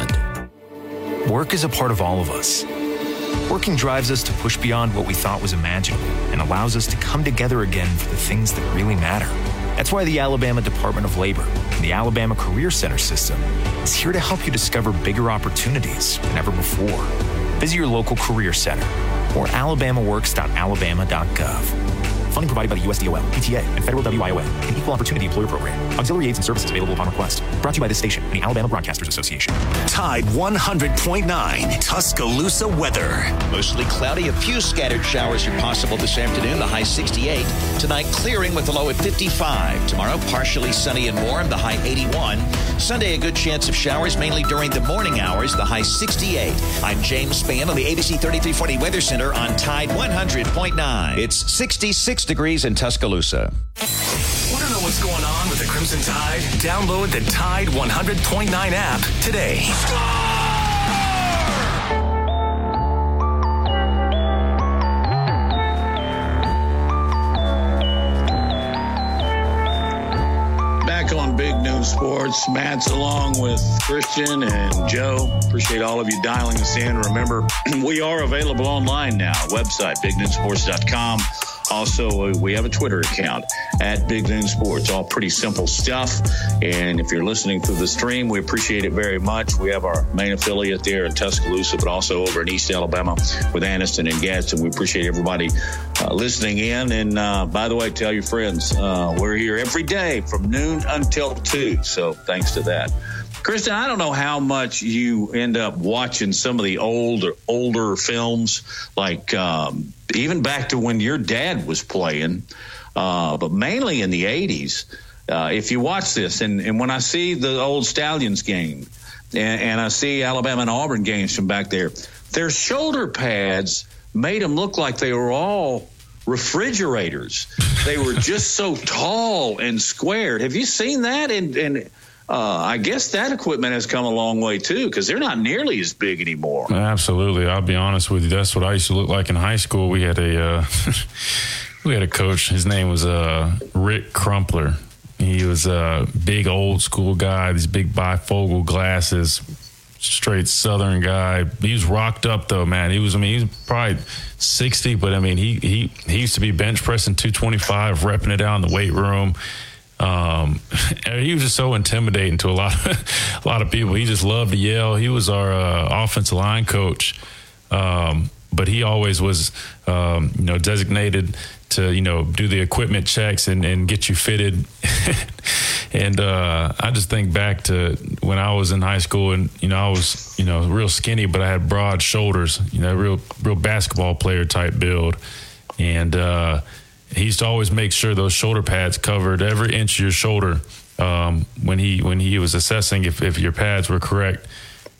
Work is a part of all of us. Working drives us to push beyond what we thought was imaginable and allows us to come together again for the things that really matter. That's why the Alabama Department of Labor and the Alabama Career Center system is here to help you discover bigger opportunities than ever before. Visit your local career center or alabamaworks.alabama.gov. Funding provided by the USDOL, ETA, and Federal WIOA, an equal opportunity employer program. Auxiliary aids and services available upon request. Brought to you by this station and the Alabama Broadcasters Association. Tide 100.9 Tuscaloosa weather. Mostly cloudy, a few scattered showers are possible this afternoon, the high 68. Tonight, clearing with a low at 55. Tomorrow, partially sunny and warm, the high 81. Sunday, a good chance of showers, mainly during the morning hours, the high 68. I'm James Spann on the ABC 3340 Weather Center on Tide 100.9. It's 66 degrees in Tuscaloosa. Want to know what's going on with the Crimson Tide? Download the Tide 100.9 app today. Back on Big Noon Sports, Matt's along with Christian and Joe. Appreciate all of you dialing us in. Remember, we are available online now. Website, bignoonsports.com. Also, we have a Twitter account at Big Noon Sports. All pretty simple stuff. And if you're listening through the stream, we appreciate it very much. We have our main affiliate there in Tuscaloosa, but also over in East Alabama with Anniston and Gadsden. We appreciate everybody uh, listening in. And uh, by the way, tell your friends uh, we're here every day from noon until 2. So thanks to that. Christian, I don't know how much you end up watching some of the older older films, like um, even back to when your dad was playing, uh, but mainly in the '80s. Uh, if you watch this, and, and when I see the old Stallions game, and, and I see Alabama and Auburn games from back there, their shoulder pads made them look like they were all refrigerators. they were just so tall and squared. Have you seen that? And and uh, I guess that equipment has come a long way too because they're not nearly as big anymore. Absolutely, I'll be honest with you. That's what I used to look like in high school. We had a uh, we had a coach. His name was uh, Rick Crumpler. He was a big old school guy. These big bifocal glasses, straight Southern guy. He was rocked up though, man. He was. I mean, he was probably sixty, but I mean, he he he used to be bench pressing two twenty five, repping it out in the weight room. Um, he was just so intimidating to a lot, of, a lot of people. He just loved to yell. He was our uh, offensive line coach, um, but he always was, um, you know, designated to you know do the equipment checks and, and get you fitted. and uh, I just think back to when I was in high school, and you know, I was you know real skinny, but I had broad shoulders. You know, real real basketball player type build, and. Uh, he used to always make sure those shoulder pads covered every inch of your shoulder um, when he when he was assessing if, if your pads were correct.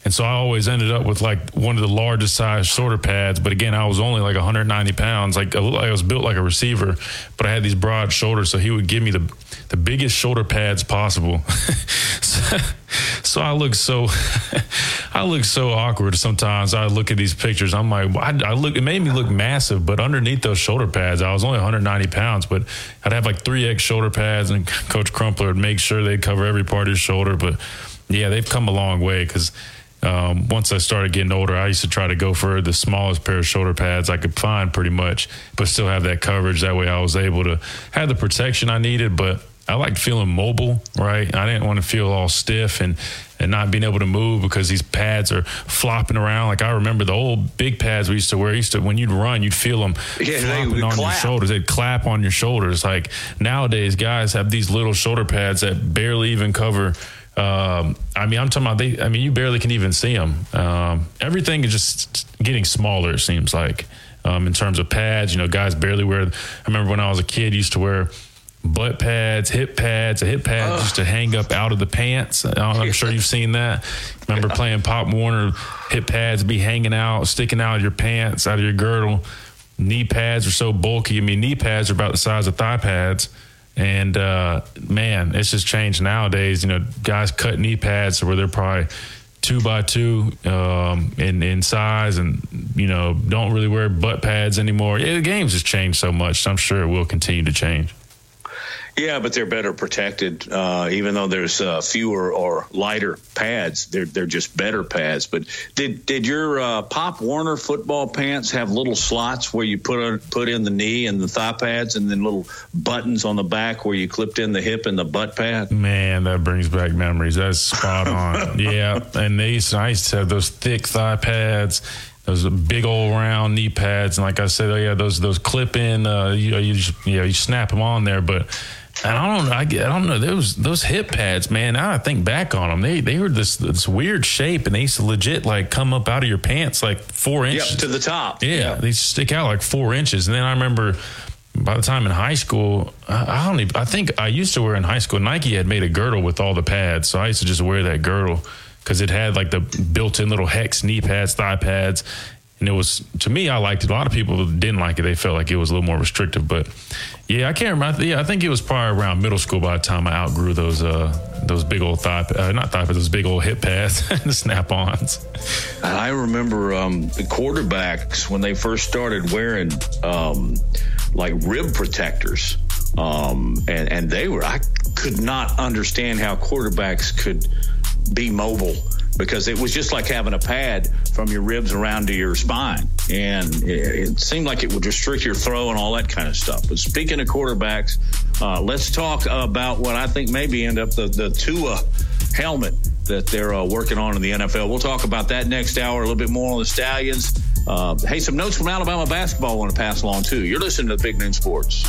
And so I always ended up with like one of the largest size shoulder pads. But again, I was only like 190 pounds. Like I was built like a receiver, but I had these broad shoulders. So he would give me the the biggest shoulder pads possible. so, so, I look so I look so awkward sometimes. I look at these pictures. I'm like, I, I, look. It made me look massive, but underneath those shoulder pads, I was only 190 pounds. But I'd have like three X shoulder pads, and Coach Crumpler would make sure they'd cover every part of your shoulder. But yeah, they've come a long way because um, once I started getting older, I used to try to go for the smallest pair of shoulder pads I could find, pretty much, but still have that coverage. That way, I was able to have the protection I needed, but I liked feeling mobile, right? I didn't want to feel all stiff and and not being able to move because these pads are flopping around. Like I remember the old big pads we used to wear. Used to when you'd run, you'd feel them yeah, flopping on clap. your shoulders. They'd clap on your shoulders. Like nowadays, guys have these little shoulder pads that barely even cover um, I mean, I'm talking about they. I mean, you barely can even see them. Um, everything is just getting smaller. It seems like um, in terms of pads. You know, guys barely wear. I remember when I was a kid, used to wear butt pads, hip pads. A hip pad used to hang up out of the pants. I'm sure you've seen that. Remember yeah. playing Pop Warner, hip pads be hanging out, sticking out of your pants, out of your girdle. Knee pads are so bulky. I mean, knee pads are about the size of thigh pads. And uh, man, it's just changed nowadays. You know, guys cut knee pads where they're probably two by two um, in in size, and you know don't really wear butt pads anymore. Yeah, the game's just changed so much. I'm sure it will continue to change. Yeah, but they're better protected. Uh, even though there's uh, fewer or lighter pads, they're they're just better pads. But did did your uh, Pop Warner football pants have little slots where you put on, put in the knee and the thigh pads, and then little buttons on the back where you clipped in the hip and the butt pad? Man, that brings back memories. That's spot on. yeah, and they used to, I used to have those thick thigh pads those big old round knee pads, and like I said, oh yeah, those those clip in, uh, you, you just you know you snap them on there, but and I don't know. I, I don't know those those hip pads, man. Now I think back on them, they they were this this weird shape, and they used to legit like come up out of your pants like four inches yep, to the top. Yeah, yeah, they stick out like four inches. And then I remember by the time in high school, I, I don't even. I think I used to wear in high school. Nike had made a girdle with all the pads, so I used to just wear that girdle because it had like the built-in little hex knee pads, thigh pads, and it was to me I liked it. A lot of people didn't like it; they felt like it was a little more restrictive. But yeah, I can't remember. Yeah, I think it was probably around middle school by the time I outgrew those uh, those big old thigh, uh, not thigh, but those big old hip pads, the snap-ons. I remember um, the quarterbacks when they first started wearing um, like rib protectors, um, and and they were I could not understand how quarterbacks could be mobile because it was just like having a pad from your ribs around to your spine. And it, seemed like it would restrict your throw and all that kind of stuff. But speaking of quarterbacks, uh, let's talk about what I think maybe end up the, the Tua helmet that they're uh, working on in the NFL. We'll talk about that next hour, a little bit more on the Stallions. Uh, hey, some notes from Alabama basketball I want to pass along, too. You're listening to Big Noon Sports.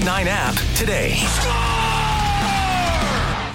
100.9 app today.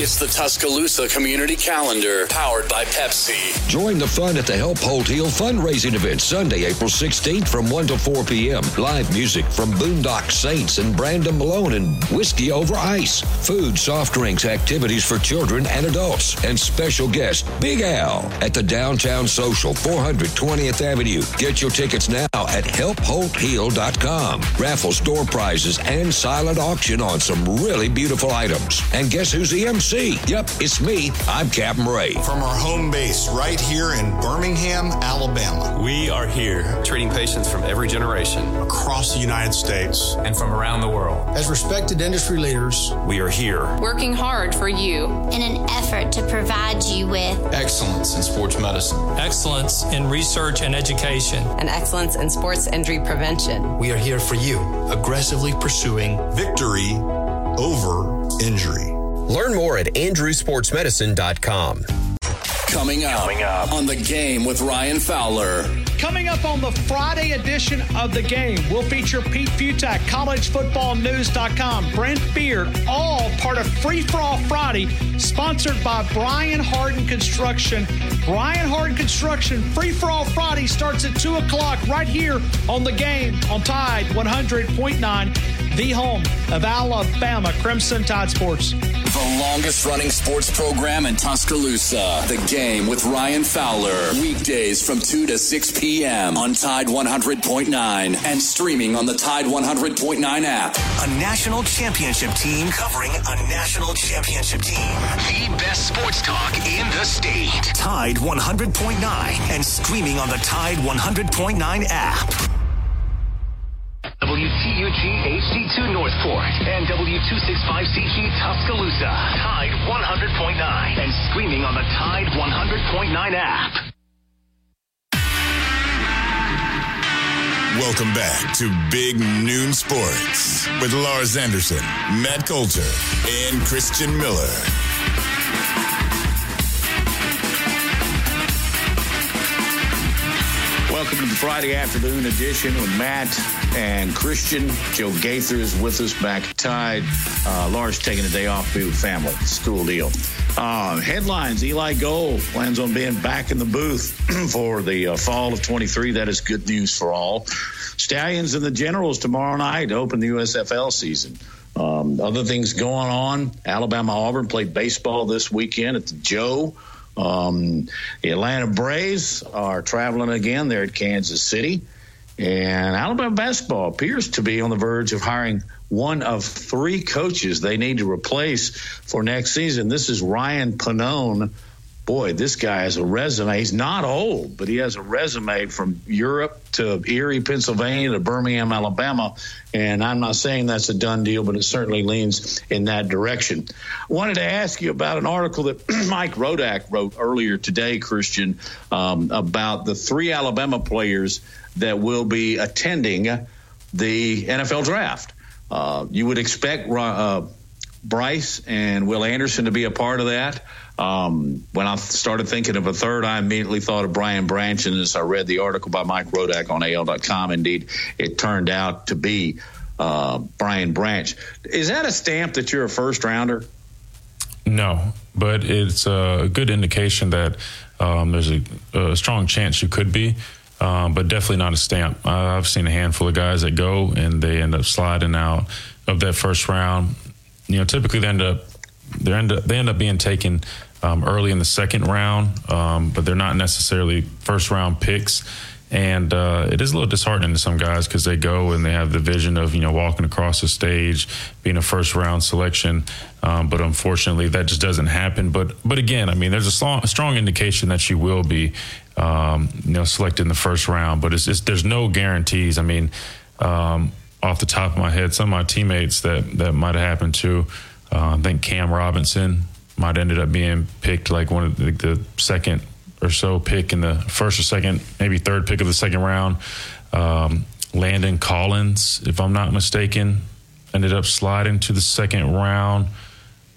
It's the Tuscaloosa Community Calendar, powered by Pepsi. Join the fun at the Help Holt Heal fundraising event Sunday, April 16th from 1 to 4 p.m. Live music from Boondock Saints and Brandon Malone and Whiskey Over Ice. Food, soft drinks, activities for children and adults, and special guest Big Al at the Downtown Social, 420th Avenue. Get your tickets now at helpholtheal.com. Raffles, door prizes, and silent auction on some really beautiful items. And guess who's the MC? Yep, it's me. I'm Captain Ray. From our home base right here in Birmingham, Alabama. We are here treating patients from every generation across the United States and from around the world. As respected industry leaders, we are here working hard for you in an effort to provide you with excellence in sports medicine, excellence in research and education, and excellence in sports injury prevention. We are here for you, aggressively pursuing victory over injury. Learn more at andrewsportsmedicine.com. Coming up, Coming up on the game with Ryan Fowler. Coming up on the Friday edition of the game, we'll feature Pete Fiutak, collegefootballnews.com, Brent Beard, all part of Free For All Friday, sponsored by Brian Harden Construction. Brian Harden Construction, Free For All Friday starts at 2 o'clock right here on the game on Tide 100.9, the home of Alabama Crimson Tide Sports. The longest running sports program in Tuscaloosa. The game with Ryan Fowler. Weekdays from 2 to 6 p.m. on Tide 100.9 and streaming on the Tide 100.9 app. A national championship team covering a national championship team. The best sports talk in the state. Tide 100.9 and streaming on the Tide 100.9 app. WTUG HD2 Northport and W265CG Tuscaloosa. Tide 100.9 and streaming on the Tide 100.9 app. Welcome back to Big Noon Sports with Lars Anderson, Matt Coulter, and Christian Miller. Welcome to the Friday afternoon edition with Matt and Christian. Joe Gaither is with us back Tide. Uh, Lars taking a day off to be with family. School deal. Uh, headlines Eli Gold plans on being back in the booth for the uh, fall of 23. That is good news for all. Stallions and the Generals tomorrow night to open the USFL season. Um, other things going on. Alabama Auburn played baseball this weekend at the Joe. Um, the Atlanta Braves are traveling again. They're at Kansas City. And Alabama basketball appears to be on the verge of hiring one of three coaches they need to replace for next season. This is Ryan Pannone. Boy, this guy has a resume. He's not old, but he has a resume from Europe to Erie, Pennsylvania to Birmingham, Alabama. And I'm not saying that's a done deal, but it certainly leans in that direction. I wanted to ask you about an article that Mike Rodak wrote earlier today, Christian, um, about the three Alabama players that will be attending the NFL draft. Uh, you would expect uh, Bryce and Will Anderson to be a part of that. Um, when I started thinking of a third, I immediately thought of Brian Branch, and as I read the article by Mike Rodak on AL.com, indeed, it turned out to be uh, Brian Branch. Is that a stamp that you're a first rounder? No, but it's a good indication that um, there's a, a, strong chance you could be. Um, but definitely not a stamp. I've seen a handful of guys that go and they end up sliding out of that first round. You know, typically they end up they end up they end up being taken um, early in the second round, um, but they're not necessarily first round picks. And uh, it is a little disheartening to some guys because they go and they have the vision of you know walking across the stage, being a first round selection, um, but unfortunately that just doesn't happen. But but again, I mean, there's a, strong, a strong indication that she will be um, you know selected in the first round, but it's, it's there's no guarantees. I mean, um, off the top of my head, some of my teammates that that might have happened to, uh, I think Cam Robinson might ended up being picked like one of the, the second or so pick in the first or second, maybe third pick of the second round. Um, Landon Collins, if I'm not mistaken, ended up sliding to the second round.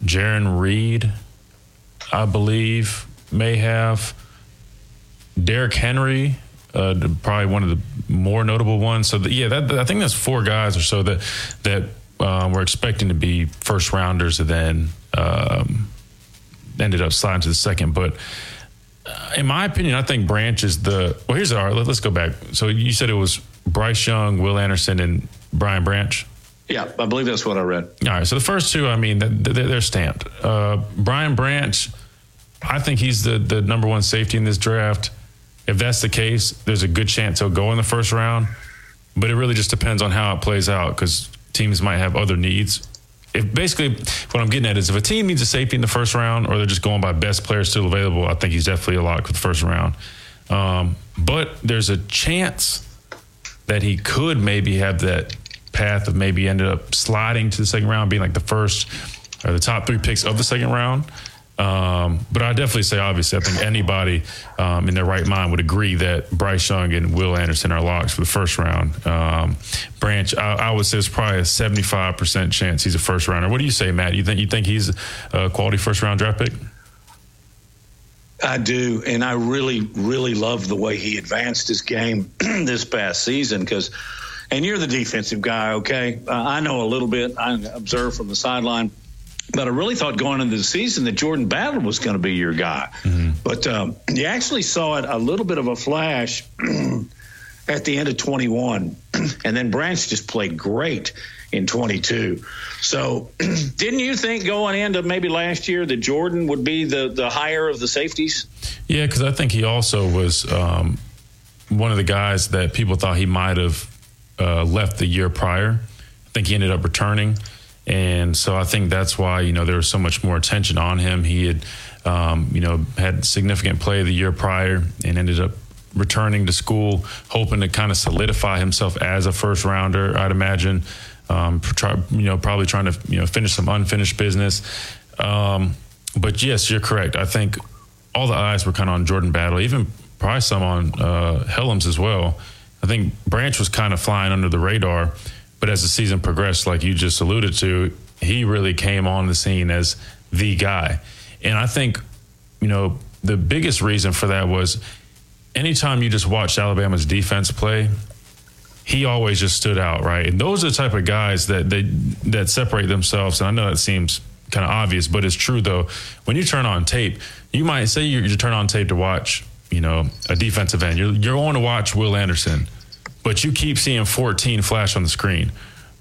Jarran Reed, I believe, may have. Derrick Henry, uh, probably one of the more notable ones. So the, yeah, that, I think that's four guys or so that that uh, we're expecting to be first rounders, and then um, ended up sliding to the second. But uh, in my opinion, I think Branch is the. Well, here's our. Let, us go back. So you said it was Bryce Young, Will Anderson, and Brian Branch. Yeah, I believe that's what I read. All right, so the first two, I mean, they're stamped. Uh, Brian Branch, I think he's the the number one safety in this draft. If that's the case, there's a good chance he'll go in the first round. But it really just depends on how it plays out because teams might have other needs. If basically what I'm getting at is if a team needs a safety in the first round or they're just going by best players still available, I think he's definitely a lock for the first round. Um, but there's a chance that he could maybe have that path of maybe ended up sliding to the second round, being like the first or the top three picks of the second round. Um, but I definitely say, obviously, I think anybody um, in their right mind would agree that Bryce Young and Will Anderson are locks for the first round. Um, Branch, I, I, would say it's probably a seventy-five percent chance he's a first rounder. What do you say, Matt? You think you think he's a quality first round draft pick? I do, and I really, really love the way he advanced his game this past season because. And you're the defensive guy, okay? Uh, I know a little bit. I observe from the sideline but I really thought going into the season that Jordan Battle was going to be your guy. Mm-hmm. But um, you actually saw it a little bit of a flash at the end of 21. and then Branch just played great in 22. So didn't you think going into maybe last year that Jordan would be the, the higher of the safeties? Yeah, because I think he also was um, one of the guys that people thought he might have uh, left the year prior. I think he ended up returning. And so I think that's why, you know, there was so much more attention on him. He had, um, you know, had significant play the year prior and ended up returning to school, hoping to kind of solidify himself as a first rounder, I'd imagine. Um, try, you know, probably trying to, you know, finish some unfinished business. Um, but yes, you're correct. I think all the eyes were kind of on Jordan Battle, even probably some on uh, Helms as well. I think Branch was kind of flying under the radar but as the season progressed, like you just alluded to, he really came on the scene as the guy. And I think, you know, the biggest reason for that was anytime you just watched Alabama's defense play, he always just stood out, right? And those are the type of guys that they that separate themselves. And I know that seems kind of obvious, but it's true though. When you turn on tape, you might say you, you turn on tape to watch, you know, a defensive end. You're, you're going to watch Will Anderson but you keep seeing 14 flash on the screen.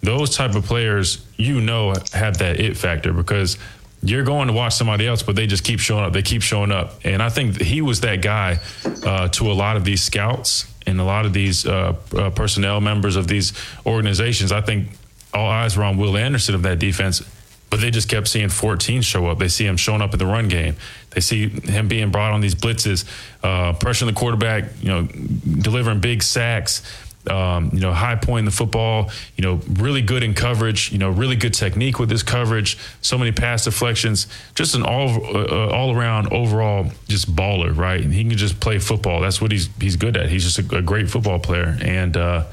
Those type of players, you know, have that it factor because you're going to watch somebody else, but they just keep showing up. They keep showing up, and I think he was that guy uh, to a lot of these scouts and a lot of these uh, uh, personnel members of these organizations. I think all eyes were on Will Anderson of that defense, but they just kept seeing 14 show up. They see him showing up in the run game. They see him being brought on these blitzes, uh, pressuring the quarterback, you know, delivering big sacks um, you know, high point in the football, you know, really good in coverage, you know, really good technique with his coverage, so many pass deflections, just an all uh, all around overall just baller, right? And he can just play football. That's what he's he's good at. He's just a, a great football player, and uh,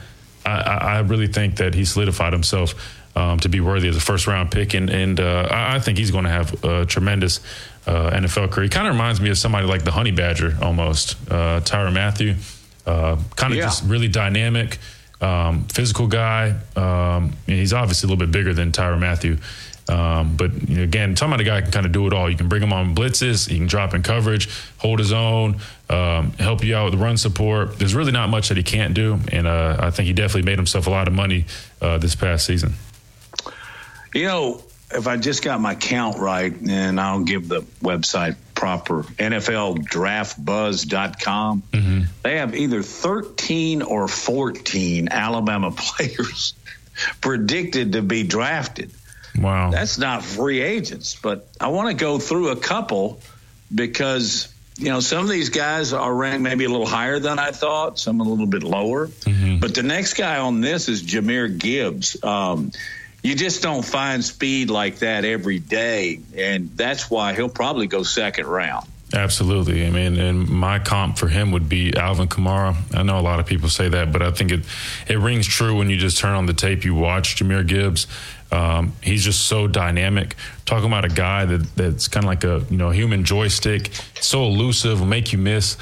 I, I, really think that he solidified himself um, to be worthy of the first round pick, and and uh, I, think he's going to have a tremendous. Uh, NFL career. Kind of reminds me of somebody like the Honey Badger almost, uh, Tyrann Mathieu uh, kind of yeah. just really dynamic, um, physical guy. Um, he's obviously a little bit bigger than Tyrann Mathieu. Um, but you know, again, talking about a guy can kind of do it all. You can bring him on blitzes, he can drop in coverage, hold his own, um, help you out with run support. There's really not much that he can't do, and uh, I think he definitely made himself a lot of money uh, this past season. You know, if I just got my count right, and I'll give the website proper, NFLDraftBuzz.com, mm-hmm. they have either 13 or 14 Alabama players predicted to be drafted. Wow. That's not free agents, but I want to go through a couple because you know, some of these guys are ranked maybe a little higher than I thought, some a little bit lower. Mm-hmm. But the next guy on this is Jahmyr Gibbs. Um, you just don't find speed like that every day, and that's why he'll probably go second round. Absolutely. I mean, and my comp for him would be Alvin Kamara. I know a lot of people say that, but I think it it rings true when you just turn on the tape, you watch Jahmyr Gibbs. Um, he's just so dynamic. Talking about a guy that that's kind of like a you know human joystick, so elusive, will make you miss.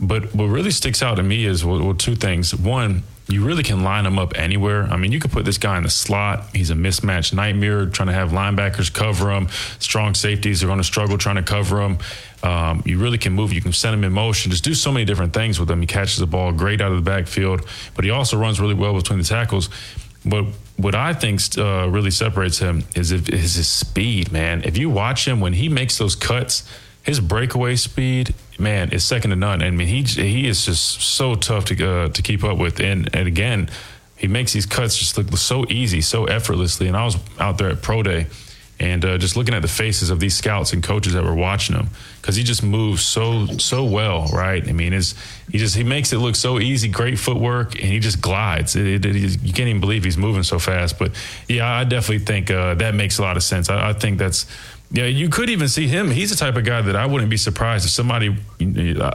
But what really sticks out to me is well, well, two things. One, you really can line him up anywhere. I mean, you could put this guy in the slot. He's a mismatch nightmare, trying to have linebackers cover him. Strong safeties are going to struggle trying to cover him. Um, you really can move. You can send him in motion. Just do so many different things with him. He catches the ball great out of the backfield, but he also runs really well between the tackles. But what I think uh, really separates him is, if, is his speed, man. If you watch him when he makes those cuts, his breakaway speed, man, is second to none. I mean, he he is just so tough to uh, to keep up with. And and again, he makes these cuts just look so easy, so effortlessly. And I was out there at pro day and uh, just looking at the faces of these scouts and coaches that were watching him because he just moves so so well right i mean it's he just he makes it look so easy great footwork and he just glides it, it, it, you can't even believe he's moving so fast but yeah i definitely think uh, that makes a lot of sense I, I think that's yeah, you could even see him. He's the type of guy that I wouldn't be surprised if somebody.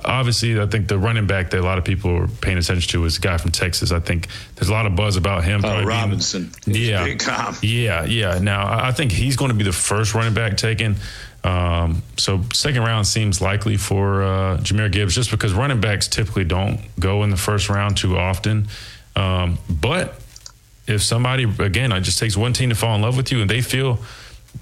Obviously, I think the running back that a lot of people are paying attention to is a guy from Texas. I think there's a lot of buzz about him. Oh, Robinson. Being, yeah, yeah, yeah. Now I think he's going to be the first running back taken. Um, so second round seems likely for uh, Jahmyr Gibbs, just because running backs typically don't go in the first round too often. Um, but if somebody again, it just takes one team to fall in love with you, and they feel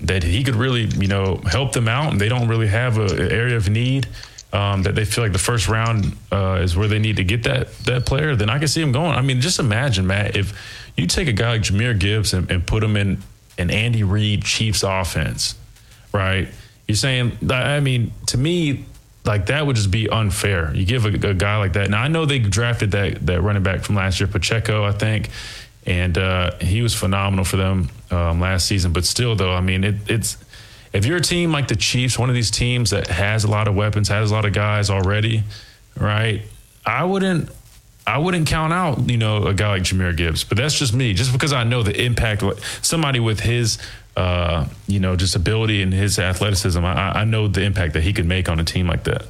that he could really, you know, help them out, and they don't really have an area of need. Um, that they feel like the first round uh, is where they need to get that that player, then I can see him going. I mean, just imagine, Matt, if you take a guy like Jahmyr Gibbs and, and put him in an Andy Reid Chiefs offense, right? You're saying, I mean, to me, like that would just be unfair. You give a, a guy like that. Now I know they drafted that that running back from last year, Pacheco, I think, and uh, he was phenomenal for them um, last season. But still, though, I mean, it, it's if you're a team like the Chiefs, one of these teams that has a lot of weapons, has a lot of guys already, right? I wouldn't. I wouldn't count out, you know, a guy like Jahmyr Gibbs, but that's just me. Just because I know the impact, somebody with his, uh, you know, just ability and his athleticism, I, I know the impact that he could make on a team like that.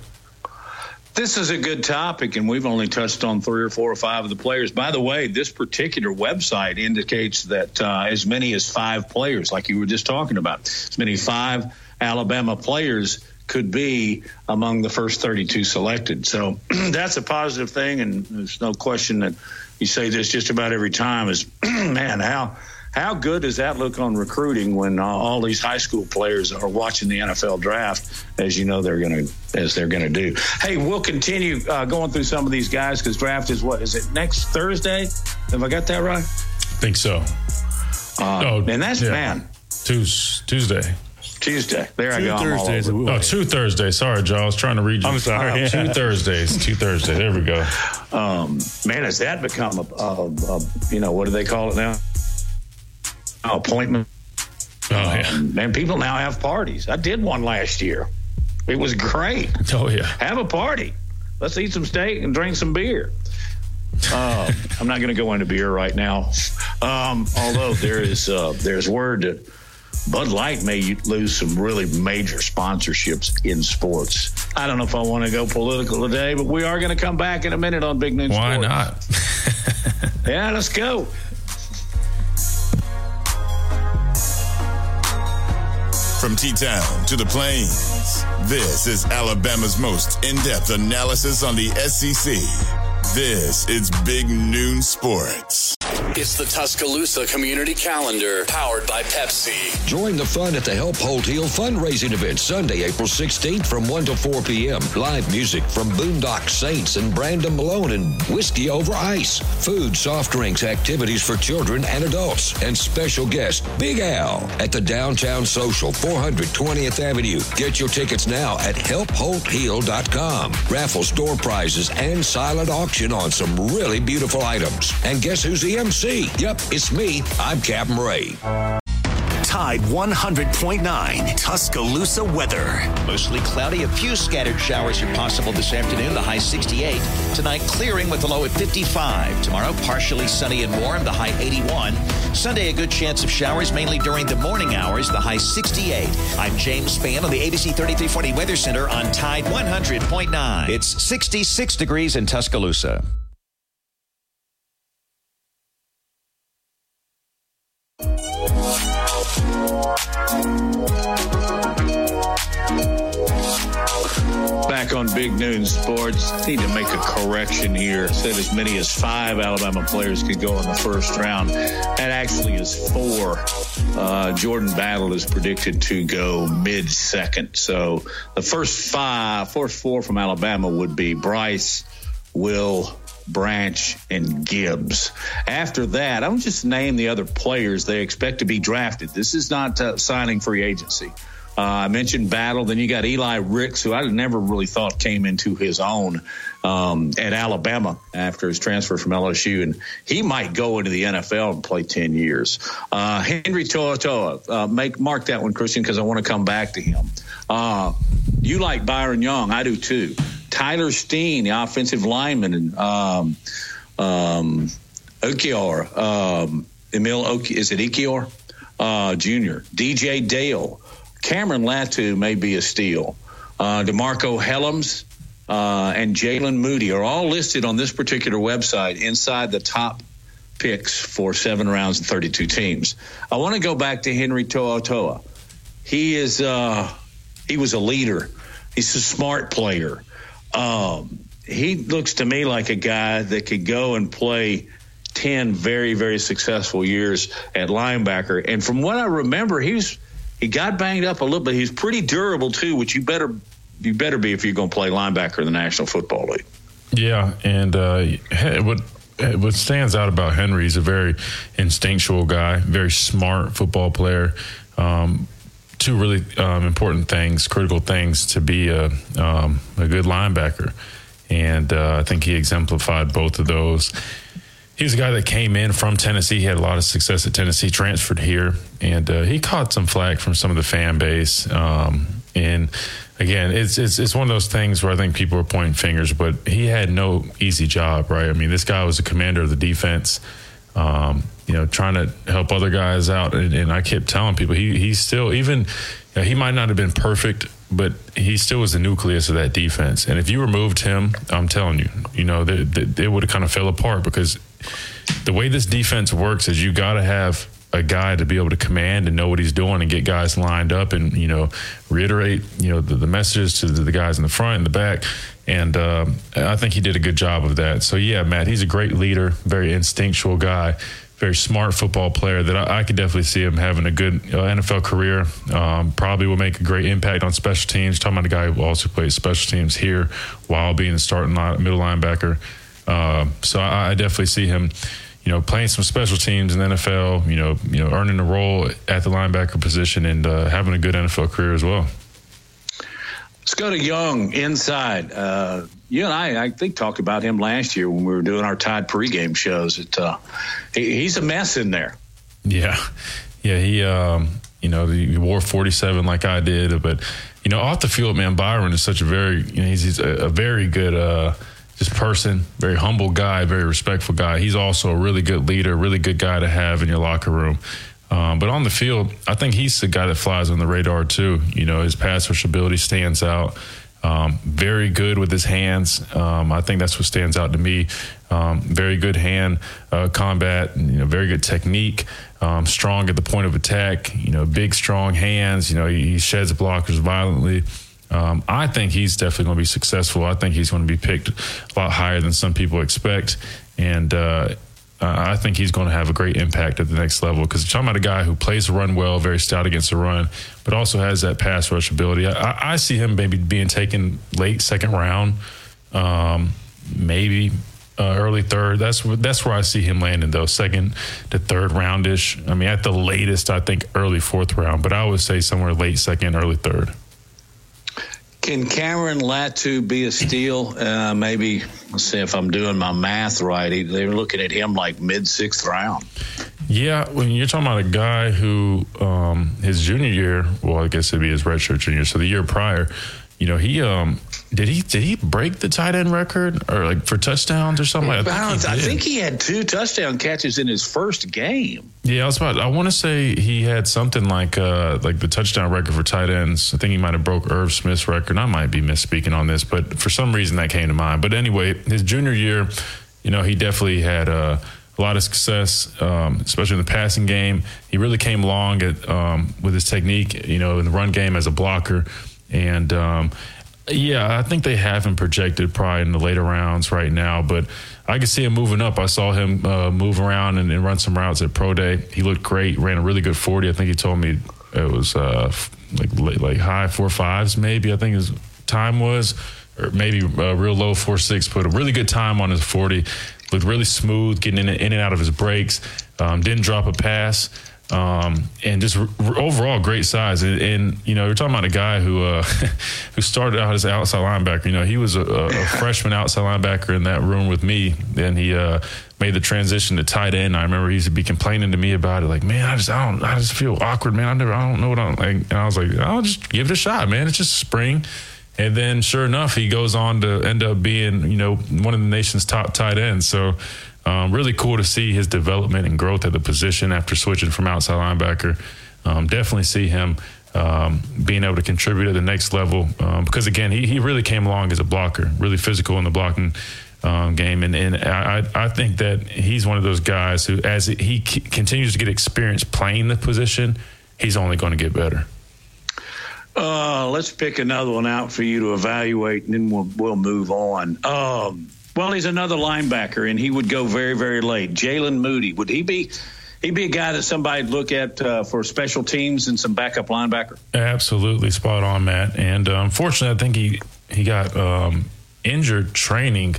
This is a good topic, and we've only touched on three or four or five of the players. By the way, this particular website indicates that uh, as many as five players, like you were just talking about, as many five Alabama players could be among the first 32 selected. So that's a positive thing, and there's no question that you say this just about every time. Is man, how how good does that look on recruiting when uh, all these high school players are watching the NFL draft, as you know they're going to as they're going to do? Hey, we'll continue uh, going through some of these guys because draft is what is it next Thursday? Have I got that right? I think so. Uh, oh, and that's yeah. man Tuesday. Tuesday. There two I go. Thursdays. Oh, two Thursdays. Sorry, Joe. I was trying to read you. I'm sorry. Uh, two Thursdays. Two Thursdays. There we go. Um, man, has that become a, a, a, you know, what do they call it now? Appointment. Oh, yeah. Um, and people now have parties. I did one last year. It was great. Oh, yeah. Have a party. Let's eat some steak and drink some beer. Uh, I'm not going to go into beer right now. Um, although there is uh, there's word that Bud Light may lose some really major sponsorships in sports. I don't know if I want to go political today, but we are going to come back in a minute on Big Noon Why Sports. not? yeah, let's go. From T Town to the Plains, this is Alabama's most in depth analysis on the SEC. This is Big Noon Sports. It's the Tuscaloosa Community Calendar, powered by Pepsi. Join the fun at the Help Holt Heal fundraising event Sunday, April 16th from 1 to 4 p.m. Live music from Boondock Saints and Brandon Malone and Whiskey Over Ice. Food, soft drinks, activities for children and adults, and special guest Big Al at the Downtown Social, 420th Avenue. Get your tickets now at helpholtheal.com. Raffle door prizes and silent auction on some really beautiful items. And guess who's the MC? Yep, it's me. I'm Captain Ray. Tide 100.9 Tuscaloosa weather. Mostly cloudy, a few scattered showers are possible this afternoon, the high 68. Tonight, clearing with the low at 55. Tomorrow, partially sunny and warm, the high 81. Sunday, a good chance of showers, mainly during the morning hours, the high 68. I'm James Spann on the ABC 3340 Weather Center on Tide 100.9. It's 66 degrees in Tuscaloosa. Back on Big Noon Sports, need to make a correction here. Said as many as five Alabama players could go in the first round. That actually is four. Uh, Jordan Battle is predicted to go mid second. So the first five, first four from Alabama would be Bryce, Will, Branch, and Gibbs. After that, I'll just name the other players they expect to be drafted. This is not uh, signing free agency. Uh, I mentioned Battle. Then you got Eli Ricks, who I never really thought came into his own um, at Alabama after his transfer from LSU, and he might go into the NFL and play ten years. Uh, Henry Toa uh, make mark that one, Christian, because I want to come back to him. Uh, you like Byron Young, I do too. Tyler Steen, the offensive lineman, and um, um, Okior, um, Emil Oki, is it Ekiyor uh, Jr., DJ Dale. Cameron Latu may be a steal. Uh, DeMarco Hellams uh, and Jaylen Moody are all listed on this particular website inside the top picks for seven rounds and 32 teams. I want to go back to Henry To'oTo'o. He is uh, he was a leader. He's a smart player. Um, he looks to me like a guy that could go and play 10 very, very successful years at linebacker. And from what I remember, he was he got banged up a little bit. He's pretty durable too, which you better you better be if you're going to play linebacker in the National Football League. Yeah, and uh, what what stands out about Henry, he's a very instinctual guy, very smart football player. Um, two really um, important things, critical things to be a um, a good linebacker, and uh, I think he exemplified both of those he's a guy that came in from Tennessee. He had a lot of success at Tennessee, transferred here, and uh, he caught some flack from some of the fan base. Um, and again, it's, it's it's one of those things where I think people are pointing fingers, but he had no easy job, right? I mean, this guy was the commander of the defense. Um, you know, trying to help other guys out, and, and I kept telling people he he's still even you know, he might not have been perfect but he still was the nucleus of that defense. And if you removed him, I'm telling you, you know, they would have kind of fell apart because the way this defense works is you got to have a guy to be able to command and know what he's doing and get guys lined up and you know reiterate you know the, the messages to the, guys in the front and the back and uh, I think he did a good job of that. So yeah, Matt, he's a great leader, very instinctual guy, very smart football player that I, I could definitely see him having a good uh, NFL career. Um, probably will make a great impact on special teams. Talking about a guy who also plays special teams here while being a starting line, middle linebacker. Uh, so I, I, definitely see him, you know, playing some special teams in the NFL. You know, you know, earning a role at the linebacker position and uh, having a good NFL career as well. Let's go to Young inside. Uh, you and I, I think, talked about him last year when we were doing our Tide pregame shows. It, uh, he, he's a mess in there. Yeah, yeah. He, um, you know, he wore 47 like I did, but you know, off the field, man, Byron is such a very, you know, he's, he's a, a, very good. Person, very humble guy, very respectful guy. He's also a really good leader, really good guy to have in your locker room. Um, but on the field, I think he's the guy that flies on the radar too. You know, his pass rush ability stands out. Um, very good with his hands. Um, I think that's what stands out to me. Um, very good hand uh, combat. You know, very good technique. Um, strong at the point of attack. You know, big strong hands. You know, he, he sheds blockers violently. Um, I think he's definitely going to be successful. I think he's going to be picked a lot higher than some people expect, and uh, I think he's going to have a great impact at the next level. Because you're talking about a guy who plays run well, very stout against the run, but also has that pass rush ability. I, I see him maybe being taken late second round, um, maybe uh, early third. That's that's where I see him landing though, second to third roundish. I mean, at the latest, I think early fourth round, but I would say somewhere late second, early third. Can Cameron Latu be a steal? Uh, maybe let's see if I'm doing my math right. They're looking at him like mid sixth round. Yeah, when you're talking about a guy who um, his junior year, well, I guess it'd be his redshirt junior, so the year prior, you know, he um, did he did he break the tight end record or like for touchdowns or something? I think, I, he, I think he had two touchdown catches in his first game. Yeah, I was about. I want to say he had something like uh, like the touchdown record for tight ends. I think he might have broke Irv Smith's record. I might be misspeaking on this, but for some reason that came to mind. But anyway, his junior year, you know, he definitely had. Uh, a lot of success, um, especially in the passing game. He really came along at, um, with his technique, you know, in the run game as a blocker. And um, yeah, I think they have him projected probably in the later rounds right now, but I can see him moving up. I saw him uh, move around and, and, run some routes at pro day. He looked great, ran a really good 40. I think he told me it was uh, like like high four fives, maybe. I think his time was, or maybe a real low four six. Put a really good time on his 40. Looked really smooth, getting in, in and out of his breaks. Um, didn't drop a pass. Um, and just r- overall great size. And, and, you know, you're talking about a guy who uh, who started out as outside linebacker. You know, he was a, a, freshman outside linebacker in that room with me. Then he uh, made the transition to tight end. I remember he used to be complaining to me about it, like, man, I just I don't I just feel awkward, man. I never I don't know what I'm like. And I was like, I'll just give it a shot, man. It's just spring. And then, sure enough, he goes on to end up being, you know, one of the nation's top tight ends. So um, really cool to see his development and growth at the position after switching from outside linebacker. Um, definitely see him um, being able to contribute at the next level um, because again, he, he really came along as a blocker, really physical in the blocking um, game, and and I I think that he's one of those guys who, as he c- continues to get experience playing the position, he's only going to get better. Uh, let's pick another one out for you to evaluate, and then we'll we'll move on. Um, well, he's another linebacker, and he would go very, very late. Jaylen Moody, would he be? He'd be a guy that somebody'd look at uh, for special teams and some backup linebacker. Absolutely, spot on, Matt. And unfortunately, I think he he got um, injured training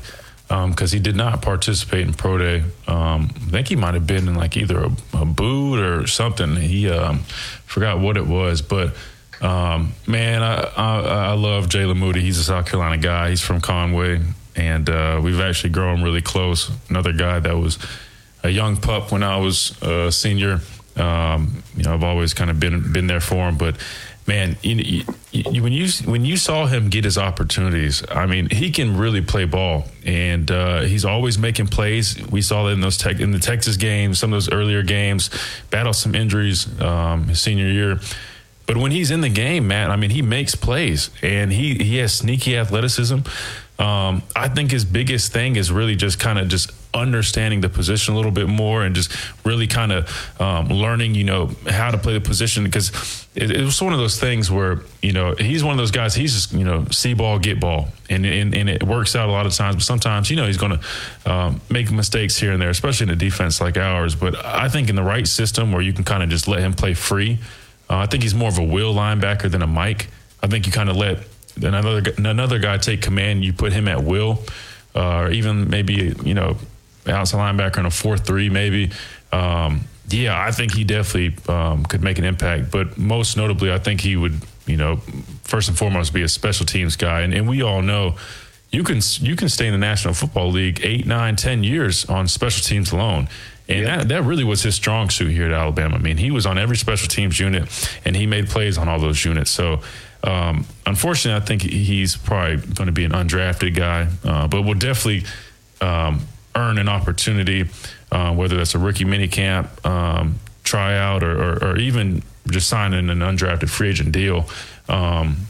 because um, he did not participate in pro day. Um, I think he might have been in like either a, a boot or something. He um, forgot what it was, but. Um, man, I, I, I love Jaylen Moody. He's a South Carolina guy. He's from Conway and uh, we've actually grown really close. Another guy that was a young pup when I was a senior. Um, you know, I've always kind of been been there for him, but man, you, you, when you when you saw him get his opportunities, I mean, he can really play ball, and uh, he's always making plays. We saw that in those tech, in the Texas games, some of those earlier games, battled some injuries um, his senior year. But when he's in the game, man, I mean, he makes plays, and he he has sneaky athleticism. Um, I think his biggest thing is really just kind of just understanding the position a little bit more and just really kind of um, learning, you know, how to play the position because it, it, was one of those things where, you know, he's one of those guys, he's just, you know, see ball, get ball. And, and, and it works out a lot of times, but sometimes, you know, he's going to um, make mistakes here and there, especially in a defense like ours. But I think in the right system where you can kind of just let him play free, uh, I think he's more of a will linebacker than a Mike. I think you kind of let another another guy take command, you put him at will, uh, or even maybe you know outside linebacker in a four three maybe. Um, yeah, I think he definitely um, could make an impact. But most notably, I think he would you know first and foremost be a special teams guy, and, and we all know. You can you can stay in the National Football League eight, nine, ten years on special teams alone. And that, that really was his strong suit here at Alabama. I mean, he was on every special teams unit and he made plays on all those units. So um, unfortunately, I think he's probably going to be an undrafted guy, uh, but will definitely um, earn an opportunity, uh, whether that's a rookie minicamp, um, tryout, or, or, or, even just signing an undrafted free agent deal. Um,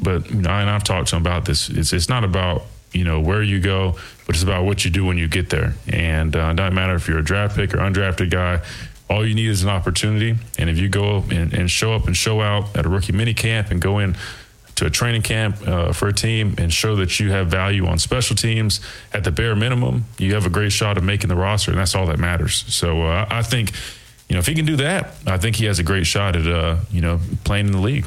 but you know, and I've talked to him about this. It's it's not about you know where you go, but it's about what you do when you get there. And uh, it doesn't matter if you're a draft pick or undrafted guy all you need is an opportunity. And if you go and, and show up and show out at a rookie mini camp and go in to a training camp uh, for a team and show that you have value on special teams at the bare minimum, you have a great shot of making the roster, and that's all that matters. So uh, I think, you know, if he can do that, I think he has a great shot at, uh, you know, playing in the league.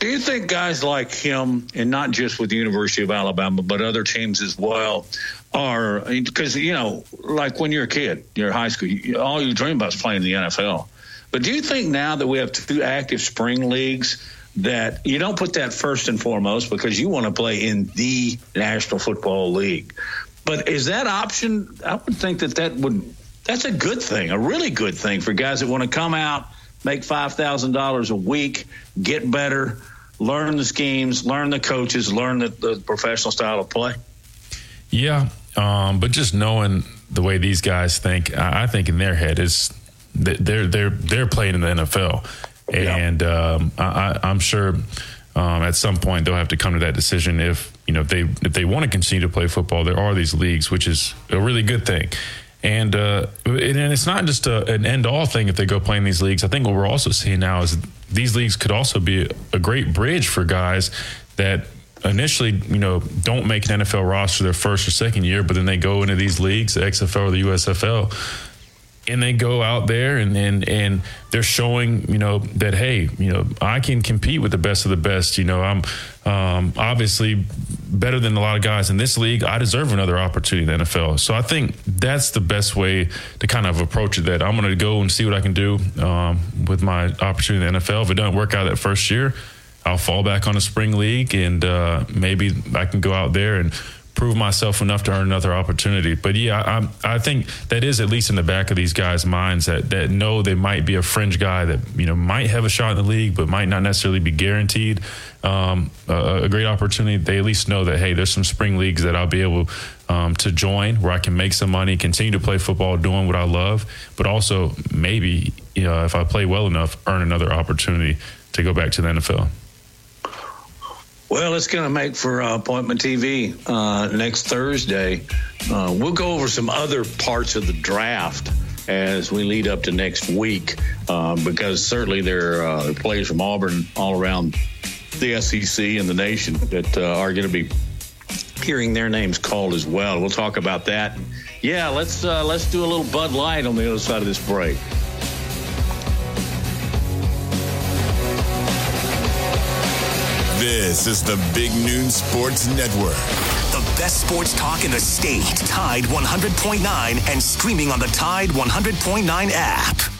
Do you think guys like him, and not just with the University of Alabama, but other teams as well, are because you know, like when you're a kid, you're high school, you, all you dream about is playing in the NFL. But do you think now that we have two active spring leagues that you don't put that first and foremost because you want to play in the National Football League? But is that option? I would think that that would that's a good thing, a really good thing for guys that want to come out, make five thousand dollars a week, get better, learn the schemes, learn the coaches, learn the, the professional style of play. Yeah, um, but just knowing the way these guys think, I, I think in their head is they're they're they're playing in the NFL, and um, I, I'm sure um, at some point they'll have to come to that decision if you know if they if they want to continue to play football. There are these leagues, which is a really good thing. And uh, and it's not just a, an end all thing if they go play in these leagues. I think what we're also seeing now is these leagues could also be a great bridge for guys that initially, you know, don't make an NFL roster their first or second year, but then they go into these leagues, the XFL or the USFL, and they go out there and, and and they're showing you know that hey you know I can compete with the best of the best you know I'm um, obviously better than a lot of guys in this league. I deserve another opportunity in the NFL so I think that's the best way to kind of approach it that I'm going to go and see what I can do um, with my opportunity in the NFL if it doesn't work out that first year I'll fall back on a spring league and uh, maybe I can go out there and prove myself enough to earn another opportunity. But yeah, I, I think that is at least in the back of these guys' minds that that know they might be a fringe guy that you know might have a shot in the league, but might not necessarily be guaranteed um, a, a, great opportunity. They at least know that hey, there's some spring leagues that I'll be able um, to join where I can make some money, continue to play football, doing what I love, but also maybe you know if I play well enough, earn another opportunity to go back to the NFL. Well, it's going to make for uh, appointment TV uh, next Thursday. Uh, we'll go over some other parts of the draft as we lead up to next week, uh, because certainly there are uh, players from Auburn all around the SEC and the nation that uh, are going to be hearing their names called as well. We'll talk about that. Yeah, let's let's do a little Bud Light on the other side of this break. This is the Big Noon Sports Network. The best sports talk in the state. Tide 100.9 and streaming on the Tide 100.9 app.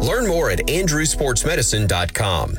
Learn more at andrewsportsmedicine.com.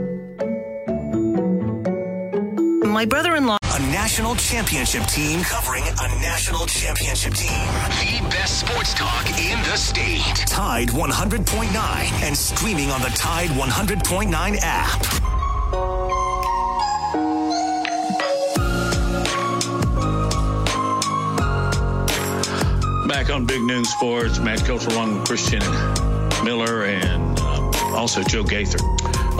My brother in law. A national championship team covering a national championship team. The best sports talk in the state. Tide 100.9 and streaming on the Tide 100.9 app. Back on Big Noon Sports, Matt Coach along with Christian Miller and um, also Joe Gaither.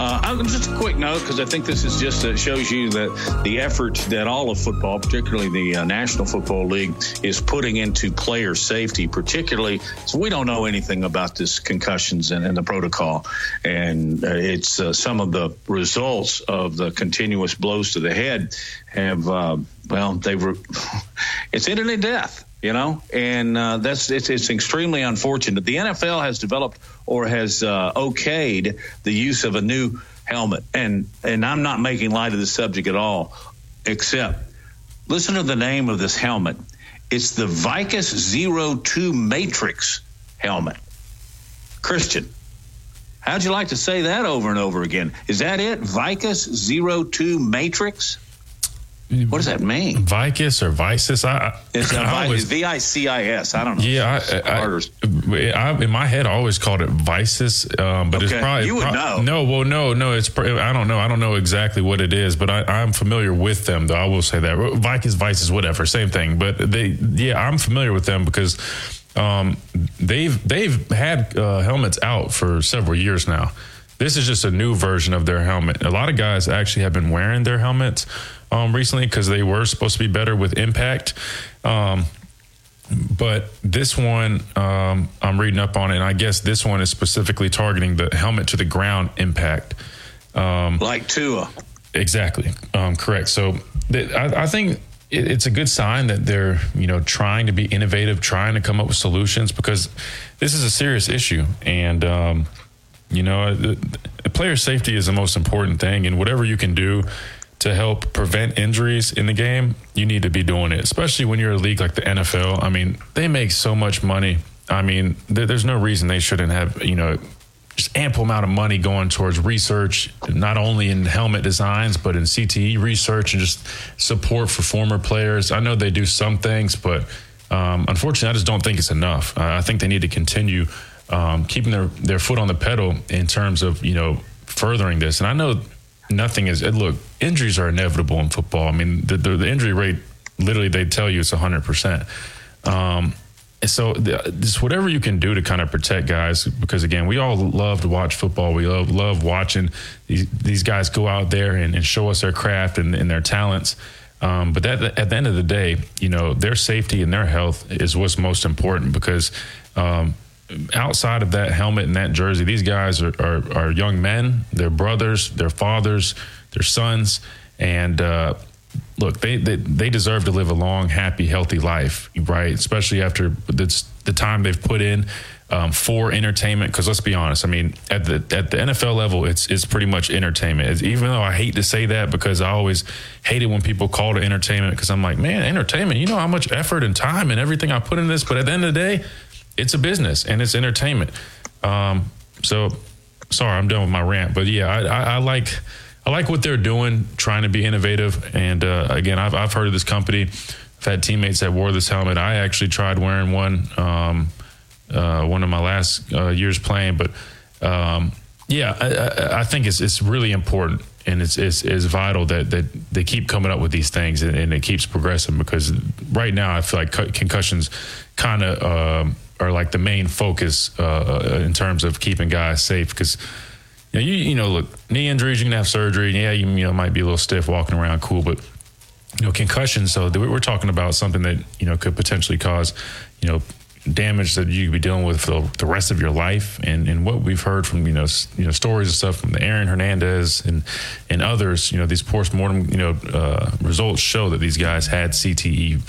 Uh, just a quick note because I think this is just uh, shows you that the effort that all of football, particularly the uh, National Football League, is putting into player safety. Particularly, so we don't know anything about this concussions and, and the protocol, and uh, it's uh, some of the results of the continuous blows to the head have uh, well, they've it's ended in death you know, and uh, that's it's, it's extremely unfortunate. The NFL has developed or has uh, okayed the use of a new helmet, and and I'm not making light of the subject at all, except listen to the name of this helmet. It's the Vicus Zero Two Matrix helmet. Christian, how'd you like to say that over and over again? Is that it? Vicus Zero Two Matrix? What does that mean? Vicus or Vicis? I, it's V I C I S. I don't know. Yeah, I, I, I, in my head, I always called it Vicis, um, but okay. it's probably you would pro- know. No, well, no, no. It's I don't know. I don't know exactly what it is, but I, am familiar with them. Though I will say that Vicus, Vicis, whatever, same thing. But they, yeah, I'm familiar with them because um, they've they've had uh, helmets out for several years now this is just a new version of their helmet. A lot of guys actually have been wearing their helmets um, recently because they were supposed to be better with impact. Um, but this one, um, I'm reading up on it, and I guess this one is specifically targeting the helmet to the ground impact. Um, like Tua. Exactly. Um, correct. So th- I, I, think it, it's a good sign that they're, you know, trying to be innovative, trying to come up with solutions because this is a serious issue. And, um, you know, the, the player safety is the most important thing. And whatever you can do to help prevent injuries in the game, you need to be doing it, especially when you're a league like the NFL. I mean, they make so much money. I mean, th- there's no reason they shouldn't have, you know, just ample amount of money going towards research, not only in helmet designs, but in CTE research and just support for former players. I know they do some things, but um, unfortunately, I just don't think it's enough. Uh, I think they need to continue um, keeping their, their foot on the pedal in terms of, you know, furthering this. And I know nothing is, look, injuries are inevitable in football. I mean, the, the, the injury rate, literally, they tell you it's 100%. Um, so just whatever you can do to kind of protect guys, because again, we all love to watch football. We love love watching these these guys go out there and, and show us their craft and, and their talents. Um, but that, at the end of the day, you know, their safety and their health is what's most important because um, outside of that helmet and that jersey, these guys are, are, are young men, they're brothers, they're fathers, they're sons, and uh, look, they, they, they deserve to live a long, happy, healthy life, right? Especially after the, time they've put in um, for entertainment. Because let's be honest, I mean, at the at the NFL level, it's it's pretty much entertainment. It's, even though I hate to say that because I always hate it when people call it entertainment because I'm like, man, entertainment. You know how much effort and time and everything I put in this, but at the end of the day, it's a business and it's entertainment. Um, so, sorry, I'm done with my rant, but yeah, I, I, I like I like what they're doing, trying to be innovative. And uh, again, I've, I've heard of this company. I've had teammates that wore this helmet. I actually tried wearing one um, uh, one of my last uh, years playing, but um, yeah, I, I, think it's it's really important and it's, it's, it's vital that that they keep coming up with these things and, and it keeps progressing because right now I feel like concussions kind of um, are like the main focus uh, uh, in terms of keeping guys safe because you know, you, you know, look, knee injuries, you can have surgery. Yeah, you, you know, might be a little stiff walking around, cool, but you know, concussions. So we're talking about something that you know could potentially cause, you know, damage that you could be dealing with for the rest of your life. And, and what we've heard from you know you know stories and stuff from the Aaron Hernandez and and others, you know, these post mortem you know uh, results show that these guys had CTE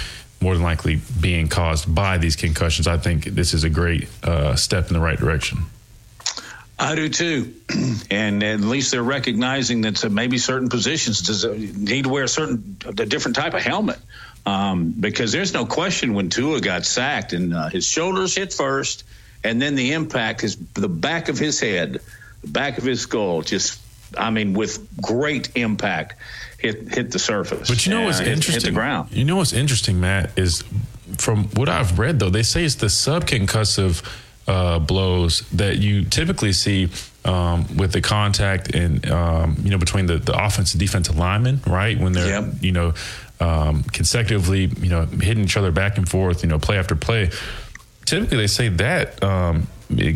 more than likely being caused by these concussions. I think this is a great uh, step in the right direction. I do too, and at least they're recognizing that maybe certain positions need to wear a certain a different type of helmet. Um, because there's no question when Tua got sacked and uh, his shoulders hit first, and then the impact, his the back of his head, the back of his skull, just I mean, with great impact, hit hit the surface. But you know what's interesting? Hit the ground. You know what's interesting, Matt, is from what I've read though, they say it's the subconcussive uh, blows that you typically see um, with the contact and um, you know between the, the offensive defensive linemen, right? When they're yep. you know um, consecutively you know hitting each other back and forth, you know play after play. Typically, they say that um,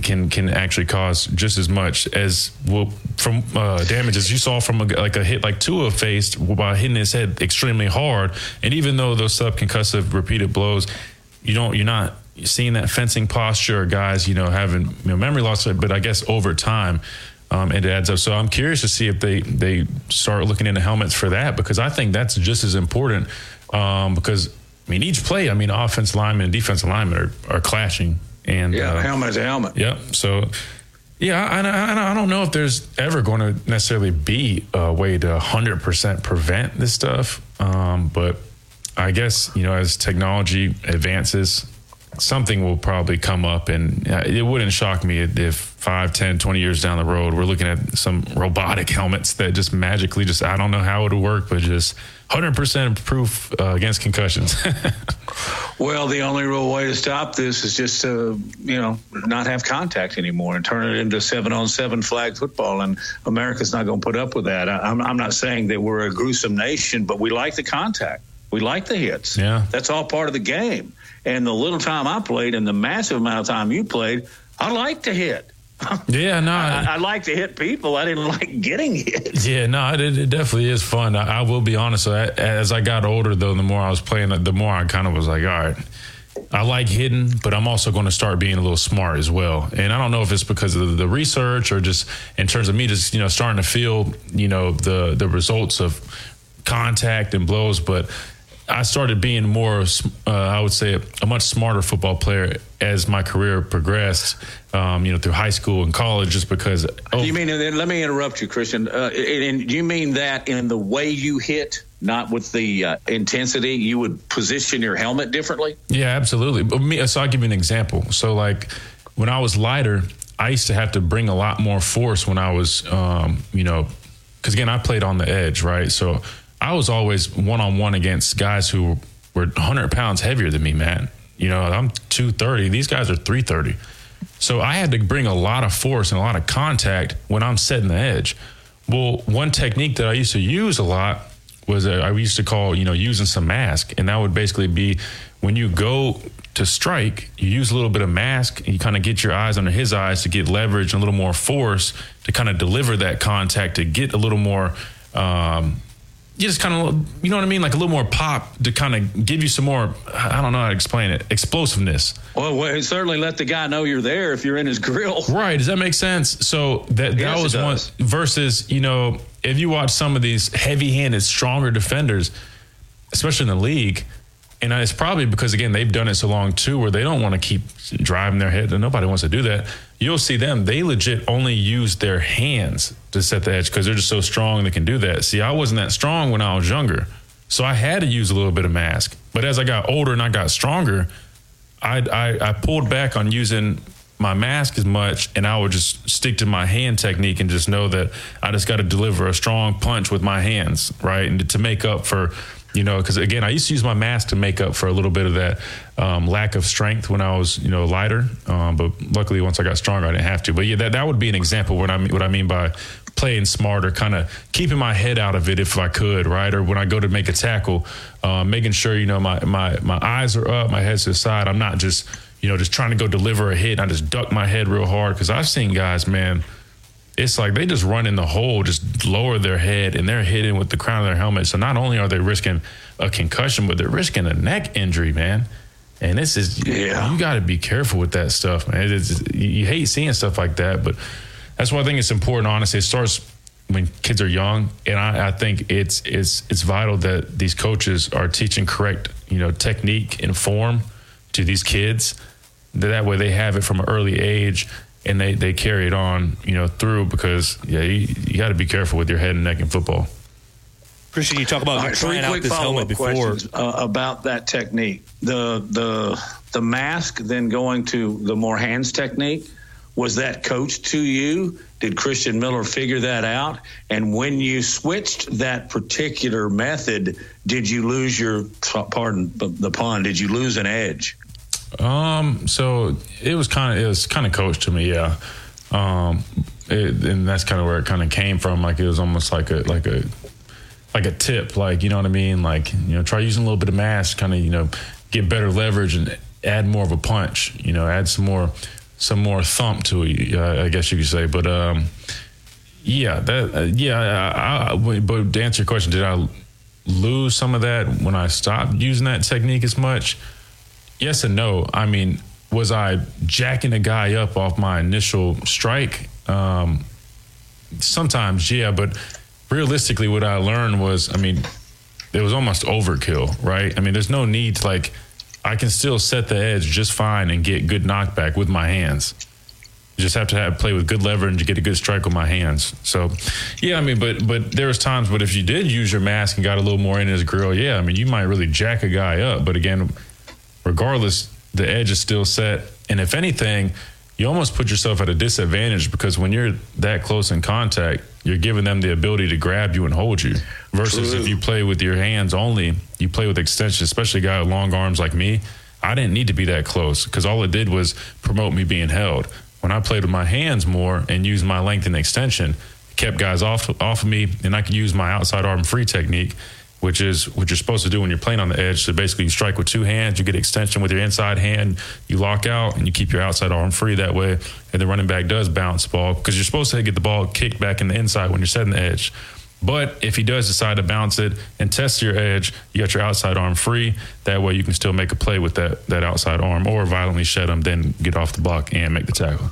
can can actually cause just as much as well from uh, damage as you saw from a, like a hit like Tua faced by hitting his head extremely hard. And even though those subconcussive repeated blows, you don't you're not seeing that fencing posture, guys, you know, having you know, memory loss, but I guess over time, um, it adds up. So I'm curious to see if they they start looking into helmets for that because I think that's just as important. Um, because I mean, each play, I mean, offense lineman and defensive lineman are, are clashing, and yeah, uh, helmet is a helmet. Yep. Yeah, so. Yeah, I, I, I, don't know if there's ever going to necessarily be a way to 100% prevent this stuff. Um, but I guess, you know, as technology advances, something will probably come up and uh, it wouldn't shock me if 5 10 20 years down the road we're looking at some robotic helmets that just magically just i don't know how it would work but just 100% proof uh, against concussions well the only real way to stop this is just to you know not have contact anymore and turn it into seven on seven flag football and america's not going to put up with that I, I'm, I'm not saying that we're a gruesome nation but we like the contact we like the hits. Yeah. That's all part of the game. And the little time I played and the massive amount of time you played, I like to hit. Yeah, no, I, I, like to hit people. I didn't like getting hit. Yeah, no, it, it definitely is fun. I, I, will be honest. As I got older, though, the more I was playing, the more I kind of was like, all right, I like hitting, but I'm also going to start being a little smart as well. And I don't know if it's because of the research or just in terms of me just you know starting to feel you know the the results of contact and blows, but I started being more, uh, I would say, a much smarter football player as my career progressed. Um, you know, through high school and college, just because. Oh, do you mean? Let me interrupt you, Christian. Uh, and do you mean that in the way you hit, not with the uh, intensity? You would position your helmet differently? Yeah, absolutely. But me, so I'll give you an example. So, like when I was lighter, I used to have to bring a lot more force when I was, um, you know, because again, I played on the edge, right? So I was always one on one against guys who were 100 pounds heavier than me, man. You know, I'm 230. These guys are 330. So I had to bring a lot of force and a lot of contact when I'm setting the edge. Well, one technique that I used to use a lot was a, I used to call, you know, using some mask. And that would basically be when you go to strike, you use a little bit of mask and you kind of get your eyes under his eyes to get leverage and a little more force to kind of deliver that contact to get a little more um, you just kind of, you know what I mean? Like a little more pop to kind of give you some more, I don't know how to explain it, explosiveness. Well, certainly let the guy know you're there if you're in his grill. Right. Does that make sense? So that, that yes, was one versus, you know, if you watch some of these heavy handed, stronger defenders, especially in the league, and it's probably because again they've done it so long too, where they don't want to keep driving their head, and nobody wants to do that. You'll see them; they legit only use their hands to set the edge because they're just so strong they can do that. See, I wasn't that strong when I was younger, so I had to use a little bit of mask. But as I got older and I got stronger, I I, I pulled back on using my mask as much and I would just stick to my hand technique and just know that I just got to deliver a strong punch with my hands, right? And to make up for you know, because again, I used to use my mask to make up for a little bit of that um, lack of strength when I was, you know, lighter. Um, but luckily, once I got stronger, I didn't have to. But yeah, that, that would be an example what I mean, what I mean by playing smarter, kind of keeping my head out of it if I could, right? Or when I go to make a tackle, uh, making sure you know my my my eyes are up, my head's to the side. I'm not just you know just trying to go deliver a hit. I just duck my head real hard because I've seen guys, man it's like they just run in the hole, just lower their head, and they're hitting with the crown of their helmet. So not only are they risking a concussion, but they're risking a neck injury, man. And this is yeah. you got to be careful with that stuff, man. You hate seeing stuff like that, but that's why I think it's important. Honestly, it starts when kids are young, and I, I think it's it's it's vital that these coaches are teaching correct, you know, technique and form to these kids. That way, they have it from an early age and they, they carry it on, you know, through because yeah, you, you got to be careful with your head and neck in football. Christian, you talk about right, trying out this helmet before uh, about that technique. The the the mask, then going to the more hands technique. Was that coached to you? Did Christian Miller figure that out? And when you switched that particular method, did you lose your pardon the pun? Did you lose an edge? Um, so it was kind of it was kind of coached to me, yeah. Um, it, and that's kind of where it kind of came from. Like it was almost like a like a like a tip, like you know what I mean. Like you know, try using a little bit of mass, kind of you know, get better leverage and add more of a punch. You know, add some more some more thump to it. Uh, I guess you could say, but um, yeah, that uh, yeah. I, I, but to answer your question, did I lose some of that when I stopped using that technique as much? Yes and no. I mean, was I jacking a guy up off my initial strike? Um, sometimes, yeah, but realistically, what I learned was, I mean, it was almost overkill, right? I mean, there's no need to like, I can still set the edge just fine and get good knockback with my hands. You just have to have play with good leverage and get a good strike with my hands. So, yeah, I mean, but but there was times, but if you did use your mask and got a little more in his grill, yeah, I mean, you might really jack a guy up. But again, regardless, the edge is still set. And if anything, you almost put yourself at a disadvantage because when you're that close in contact, you're giving them the ability to grab you and hold you. Versus True. if you play with your hands only, you play with extension, especially a guy with long arms like me. I didn't need to be that close because all it did was promote me being held. When I played with my hands more and used my length and extension, kept guys off off of me, and I could use my outside arm free technique which is what you're supposed to do when you're playing on the edge. So basically, you strike with two hands, you get extension with your inside hand, you lock out, and you keep your outside arm free that way. And the running back does bounce ball because you're supposed to get the ball kicked back in the inside when you're setting the edge. But if he does decide to bounce it and test your edge, you got your outside arm free. That way, you can still make a play with that that outside arm, or violently shed him, then get off the block and make the tackle.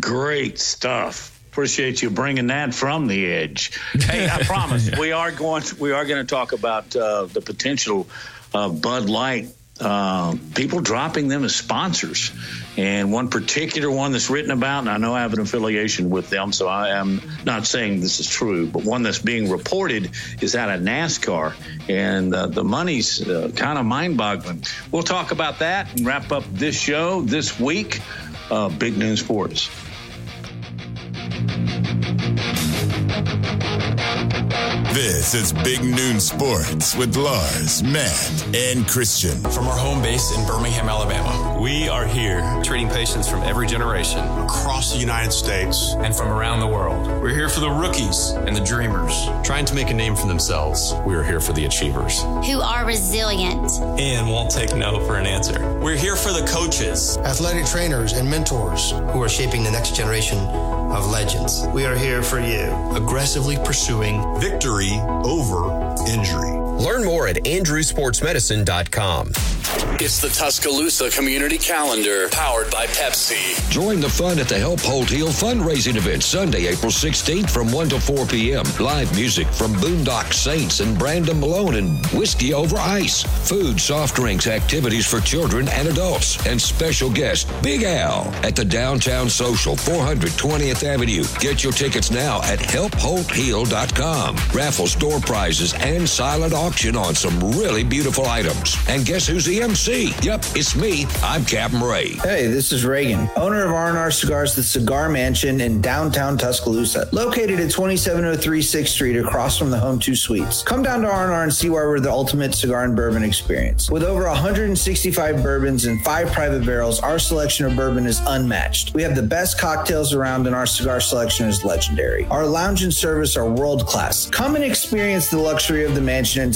Great stuff appreciate you bringing that from the edge. Hey, I promise we are going. To, we are going to talk about uh, the potential of Bud Light. Uh, people dropping them as sponsors, and one particular one that's written about, and I know I have an affiliation with them, so I am not saying this is true, but one that's being reported is out of NASCAR, and uh, the money's uh, kind of mind-boggling. We'll talk about that and wrap up this show this week. Uh, Big Noon Sports. This is Big Noon Sports with Lars, Matt, and Christian. From our home base in Birmingham, Alabama, we are here treating patients from every generation across the United States and from around the world. We're here for the rookies and the dreamers, trying to make a name for themselves. We are here for the achievers who are resilient and won't take no for an answer. We're here for the coaches, athletic trainers, and mentors who are shaping the next generation of legends. We are here for you, aggressively pursuing victory over injury. Learn more at andrewsportsmedicine.com. It's the Tuscaloosa Community Calendar, powered by Pepsi. Join the fun at the Help Holt Heal fundraising event Sunday, April 16th from 1 to 4 p.m. Live music from Boondock Saints and Brandon Malone and Whiskey Over Ice. Food, soft drinks, activities for children and adults. And special guest, Big Al, at the Downtown Social, 420th Avenue. Get your tickets now at helpholtheal.com. Raffle store prizes and silent auction auction on some really beautiful items. And guess who's the MC? Yep, it's me. I'm Captain Ray. Hey, this is Reagan, owner of R&R Cigars, the Cigar Mansion in downtown Tuscaloosa, located at 2703 6th Street across from the Home 2 Suites. Come down to R&R and see why we're the ultimate cigar and bourbon experience. With over 165 bourbons and five private barrels, our selection of bourbon is unmatched. We have the best cocktails around and our cigar selection is legendary. Our lounge and service are world class. Come and experience the luxury of the mansion and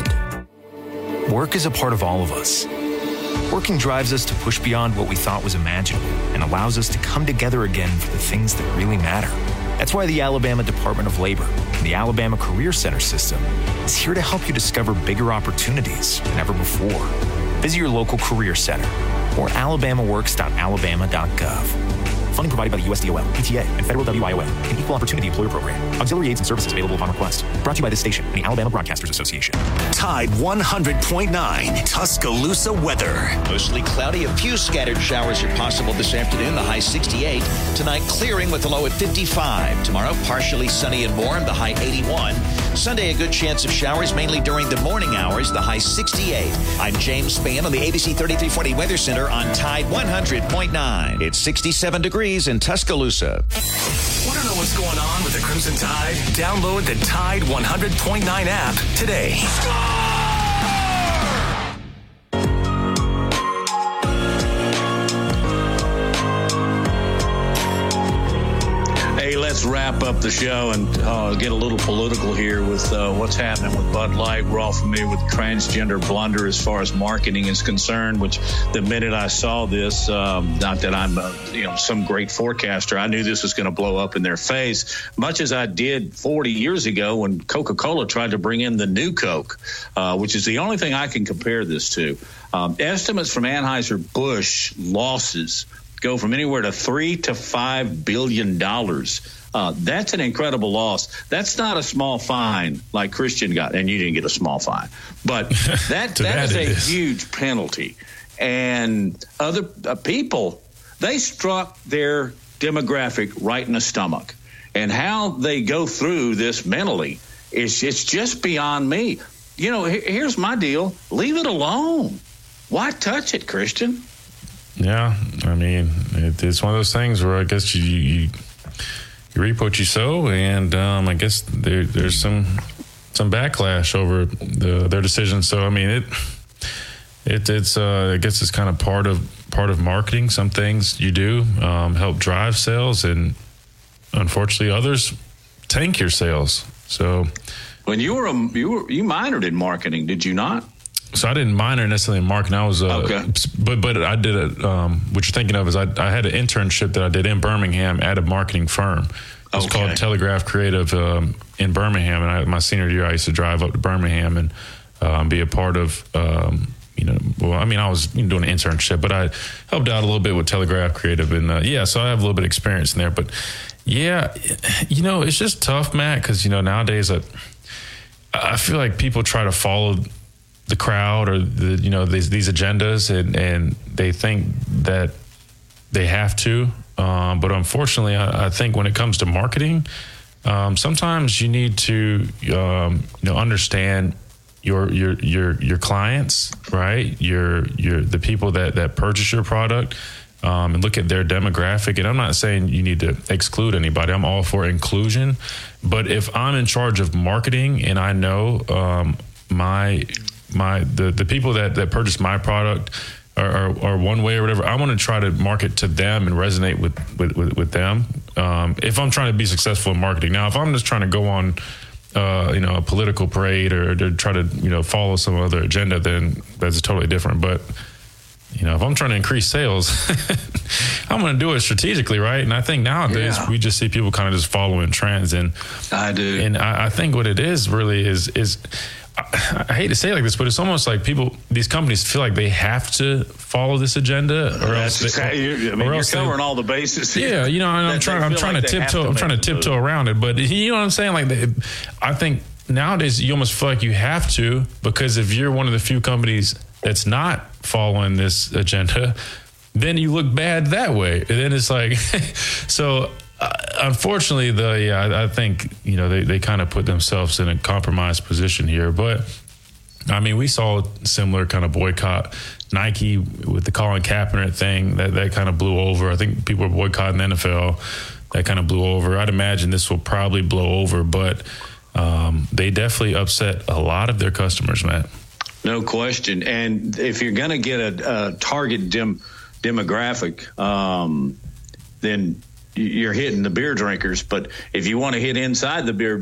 Work is a part of all of us. Working drives us to push beyond what we thought was imaginable and allows us to come together again for the things that really matter. That's why the Alabama Department of Labor and the Alabama Career Center system is here to help you discover bigger opportunities than ever before. Visit your local career center or alabamaworks.alabama.gov. Funding provided by the USDOL, ETA, and Federal WIOA, an equal opportunity employer program. Auxiliary aids and services available upon request. Brought to you by this station and the Alabama Broadcasters Association. Tide 100.9 Tuscaloosa weather. Mostly cloudy, a few scattered showers are possible this afternoon, the high 68. Tonight, clearing with the low at 55. Tomorrow, partially sunny and warm, the high 81. Sunday, a good chance of showers, mainly during the morning hours, the high 68. I'm James Spann on the ABC 3340 Weather Center on Tide 100.9. It's 67 degrees degrees in Tuscaloosa. Want to know what's going on with the Crimson Tide? Download the Tide 100.9 app today. Let's wrap up the show and uh, get a little political here with uh, what's happening with Bud Light. We're all familiar with transgender blunder as far as marketing is concerned. Which the minute I saw this, um, not that I'm uh, you know some great forecaster, I knew this was going to blow up in their face, much as I did 40 years ago when Coca-Cola tried to bring in the new Coke, uh, which is the only thing I can compare this to. Um, estimates from Anheuser Busch losses go from anywhere to three to five billion dollars. Uh, that's an incredible loss. That's not a small fine like Christian got, and you didn't get a small fine, but that that is a is. huge penalty. And other uh, people, they struck their demographic right in the stomach, and how they go through this mentally is it's just beyond me. You know, here's my deal: leave it alone. Why touch it, Christian? Yeah, I mean, it, it's one of those things where I guess you you, you reap what you sow, and um, I guess there, there's some some backlash over the, their decision. So I mean, it it it's uh, I guess it's kind of part of part of marketing. Some things you do um, help drive sales, and unfortunately, others tank your sales. So when you were a, you were you minored in marketing, did you not? So I didn't minor necessarily in marketing. I was, uh, okay. but but I did it. Um, what you're thinking of is I, I had an internship that I did in Birmingham at a marketing firm. It's okay. called Telegraph Creative um, in Birmingham, and I, my senior year I used to drive up to Birmingham and um, be a part of. Um, you know, well, I mean, I was doing an internship, but I helped out a little bit with Telegraph Creative, and uh, yeah, so I have a little bit of experience in there. But yeah, you know, it's just tough, Matt, because you know nowadays I, I feel like people try to follow the crowd or the you know these these agendas and and they think that they have to um, but unfortunately I, I, think when it comes to marketing um, sometimes you need to um, you know understand your your your your clients right your your the people that that purchase your product um, and look at their demographic. And I'm not saying you need to exclude anybody. I'm all for inclusion. But if I'm in charge of marketing and I know um, my my the, the people that, that purchase my product are, are, are one way or whatever, I want to try to market to them and resonate with with, with, with them. Um, if I'm trying to be successful in marketing, now if I'm just trying to go on, uh, you know, a political parade or to try to you know follow some other agenda, then that's totally different. But you know, if I'm trying to increase sales, I'm going to do it strategically, right? And I think nowadays yeah. we just see people kind of just following trends, and I do, and I, I think what it is really is is I hate to say it like this, but it's almost like people, these companies feel like they have to follow this agenda, or else. They, I mean, you're covering they, all the bases. Yeah, you know, I'm trying. I'm trying like to tiptoe. I'm trying to tiptoe around it, but you know what I'm saying? Like, they, I think nowadays you almost feel like you have to because if you're one of the few companies that's not following this agenda, then you look bad that way. And then it's like, so unfortunately, the yeah, I, I, think you know they, they kind of put themselves in a compromised position here. But I mean, we saw a similar kind of boycott. Nike with the Colin Kaepernick thing that that kind of blew over. I think people were boycotting the NFL. That kind of blew over. I'd imagine this will probably blow over, but um, they definitely upset a lot of their customers, Matt. No question. And if you're going to get a, a target dem- demographic, um, then you're hitting the beer drinkers. But if you want to hit inside the beer,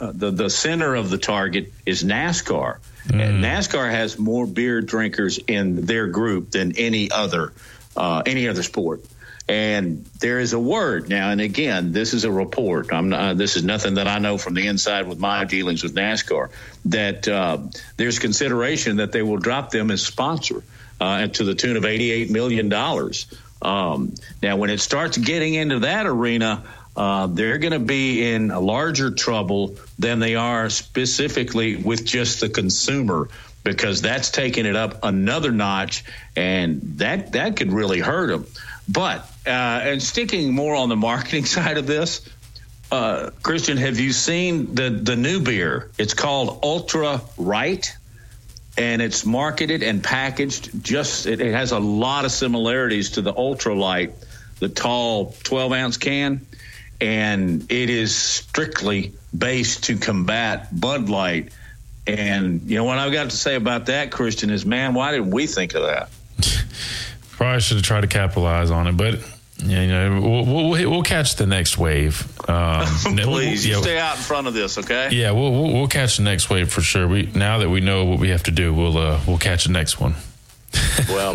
uh, the the center of the target is NASCAR. Mm. And NASCAR has more beer drinkers in their group than any other uh, any other sport. And there is a word now, and again, this is a report. I'm not, uh, this is nothing that I know from the inside with my dealings with NASCAR. That uh, there's consideration that they will drop them as sponsor uh, to the tune of 88 million dollars. Um, now, when it starts getting into that arena, uh, they're going to be in larger trouble than they are specifically with just the consumer because that's taking it up another notch, and that that could really hurt them. But uh, and sticking more on the marketing side of this, uh, Christian, have you seen the the new beer? It's called Ultra Right and it's marketed and packaged just it, it, has a lot of similarities to the ultralight the tall 12 ounce can and it is strictly based to combat bud light. And you know what i've got to say about that christian is man why didn't we think of that? Probably should have tried to capitalize on it but Yeah, you know, we'll, we'll, we'll catch the next wave. Um, Please, we'll, yeah, stay out in front of this, okay? Yeah, we'll, we'll, we'll catch the next wave for sure. We now that we know what we have to do, we'll uh, we'll catch the next one. well,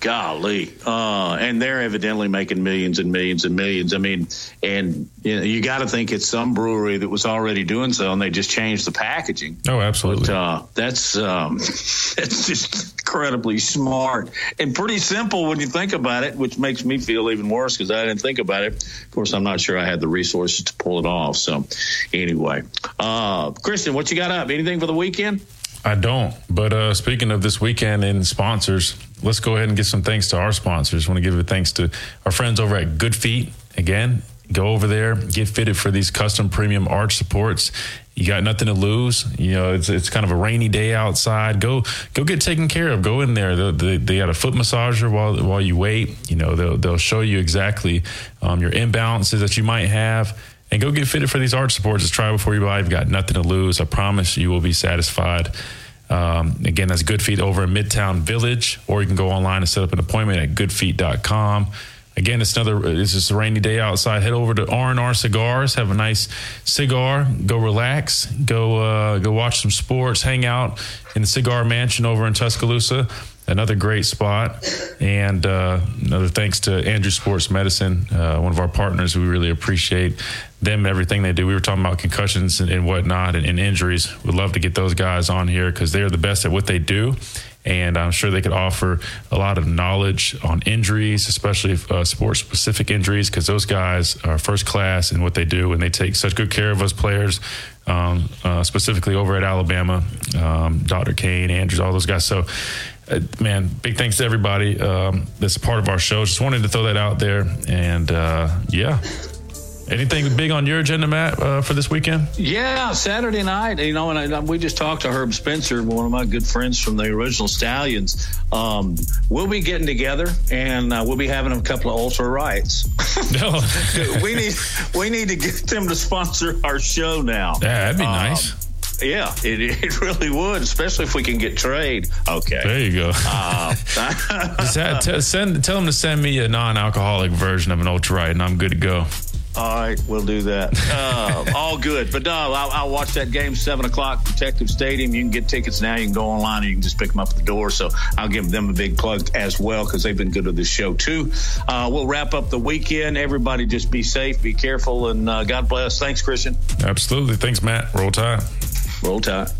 golly, uh, and they're evidently making millions and millions and millions. I mean, and you, know, you got to think it's some brewery that was already doing so, and they just changed the packaging. Oh, absolutely. But, uh, that's um, that's just incredibly smart and pretty simple when you think about it, which makes me feel even worse because I didn't think about it. Of course, I'm not sure I had the resources to pull it off. So, anyway, uh, Christian, what you got up? Anything for the weekend? I don't. But uh, speaking of this weekend and sponsors, let's go ahead and give some thanks to our sponsors. I want to give a thanks to our friends over at Good Feet. Again, go over there, get fitted for these custom premium arch supports. You got nothing to lose. You know, it's it's kind of a rainy day outside. Go go get taken care of. Go in there. They, they, they got a foot massager while while you wait. You know, they'll they'll show you exactly um, your imbalances that you might have and go get fitted for these arch supports. Just try before you buy. You've got nothing to lose. I promise you will be satisfied. Um, again, that's Good Feet over in Midtown Village, or you can go online and set up an appointment at goodfeet.com. Again, it's another. It's just a rainy day outside. Head over to R and R Cigars. Have a nice cigar. Go relax. Go uh, go watch some sports. Hang out in the Cigar Mansion over in Tuscaloosa another great spot. And uh, another thanks to Andrews Sports Medicine, uh, one of our partners. We really appreciate them, everything they do. We were talking about concussions and, and whatnot and, and, injuries. We'd love to get those guys on here because they're the best at what they do. And I'm sure they could offer a lot of knowledge on injuries, especially uh, sports specific injuries, because those guys are first class in what they do and they take such good care of us players. Um, uh, specifically over at Alabama, um, Dr. Cain, Andrews, all those guys. So uh, man, big thanks to everybody um, that's a part of our show. Just wanted to throw that out there. And uh, yeah. Anything big on your agenda, Matt, uh, for this weekend? Yeah, Saturday night. You know, and I, we just talked to Herb Spencer, one of my good friends from the original Stallions. Um, we'll be getting together, and uh, we'll be having a couple of ultra rights. No. we need we need to get them to sponsor our show now. Yeah, that'd be um, nice. Yeah, it, it really would, especially if we can get trade. Okay. There you go. Uh, t- send, tell them to send me a non alcoholic version of an ultra right, and I'm good to go. All right, we'll do that. Uh, all good. But no, I'll, I'll, watch that game seven o'clock, Protective Stadium. You can get tickets now. You can go online. you can just pick them up at the door. So I'll give them a big plug as well because they've been good to this show too. Uh, we'll wrap up the weekend. Everybody, just be safe, be careful, and uh, God bless. Thanks, Christian. Absolutely. Thanks, Matt. Roll Tide. Roll Tide.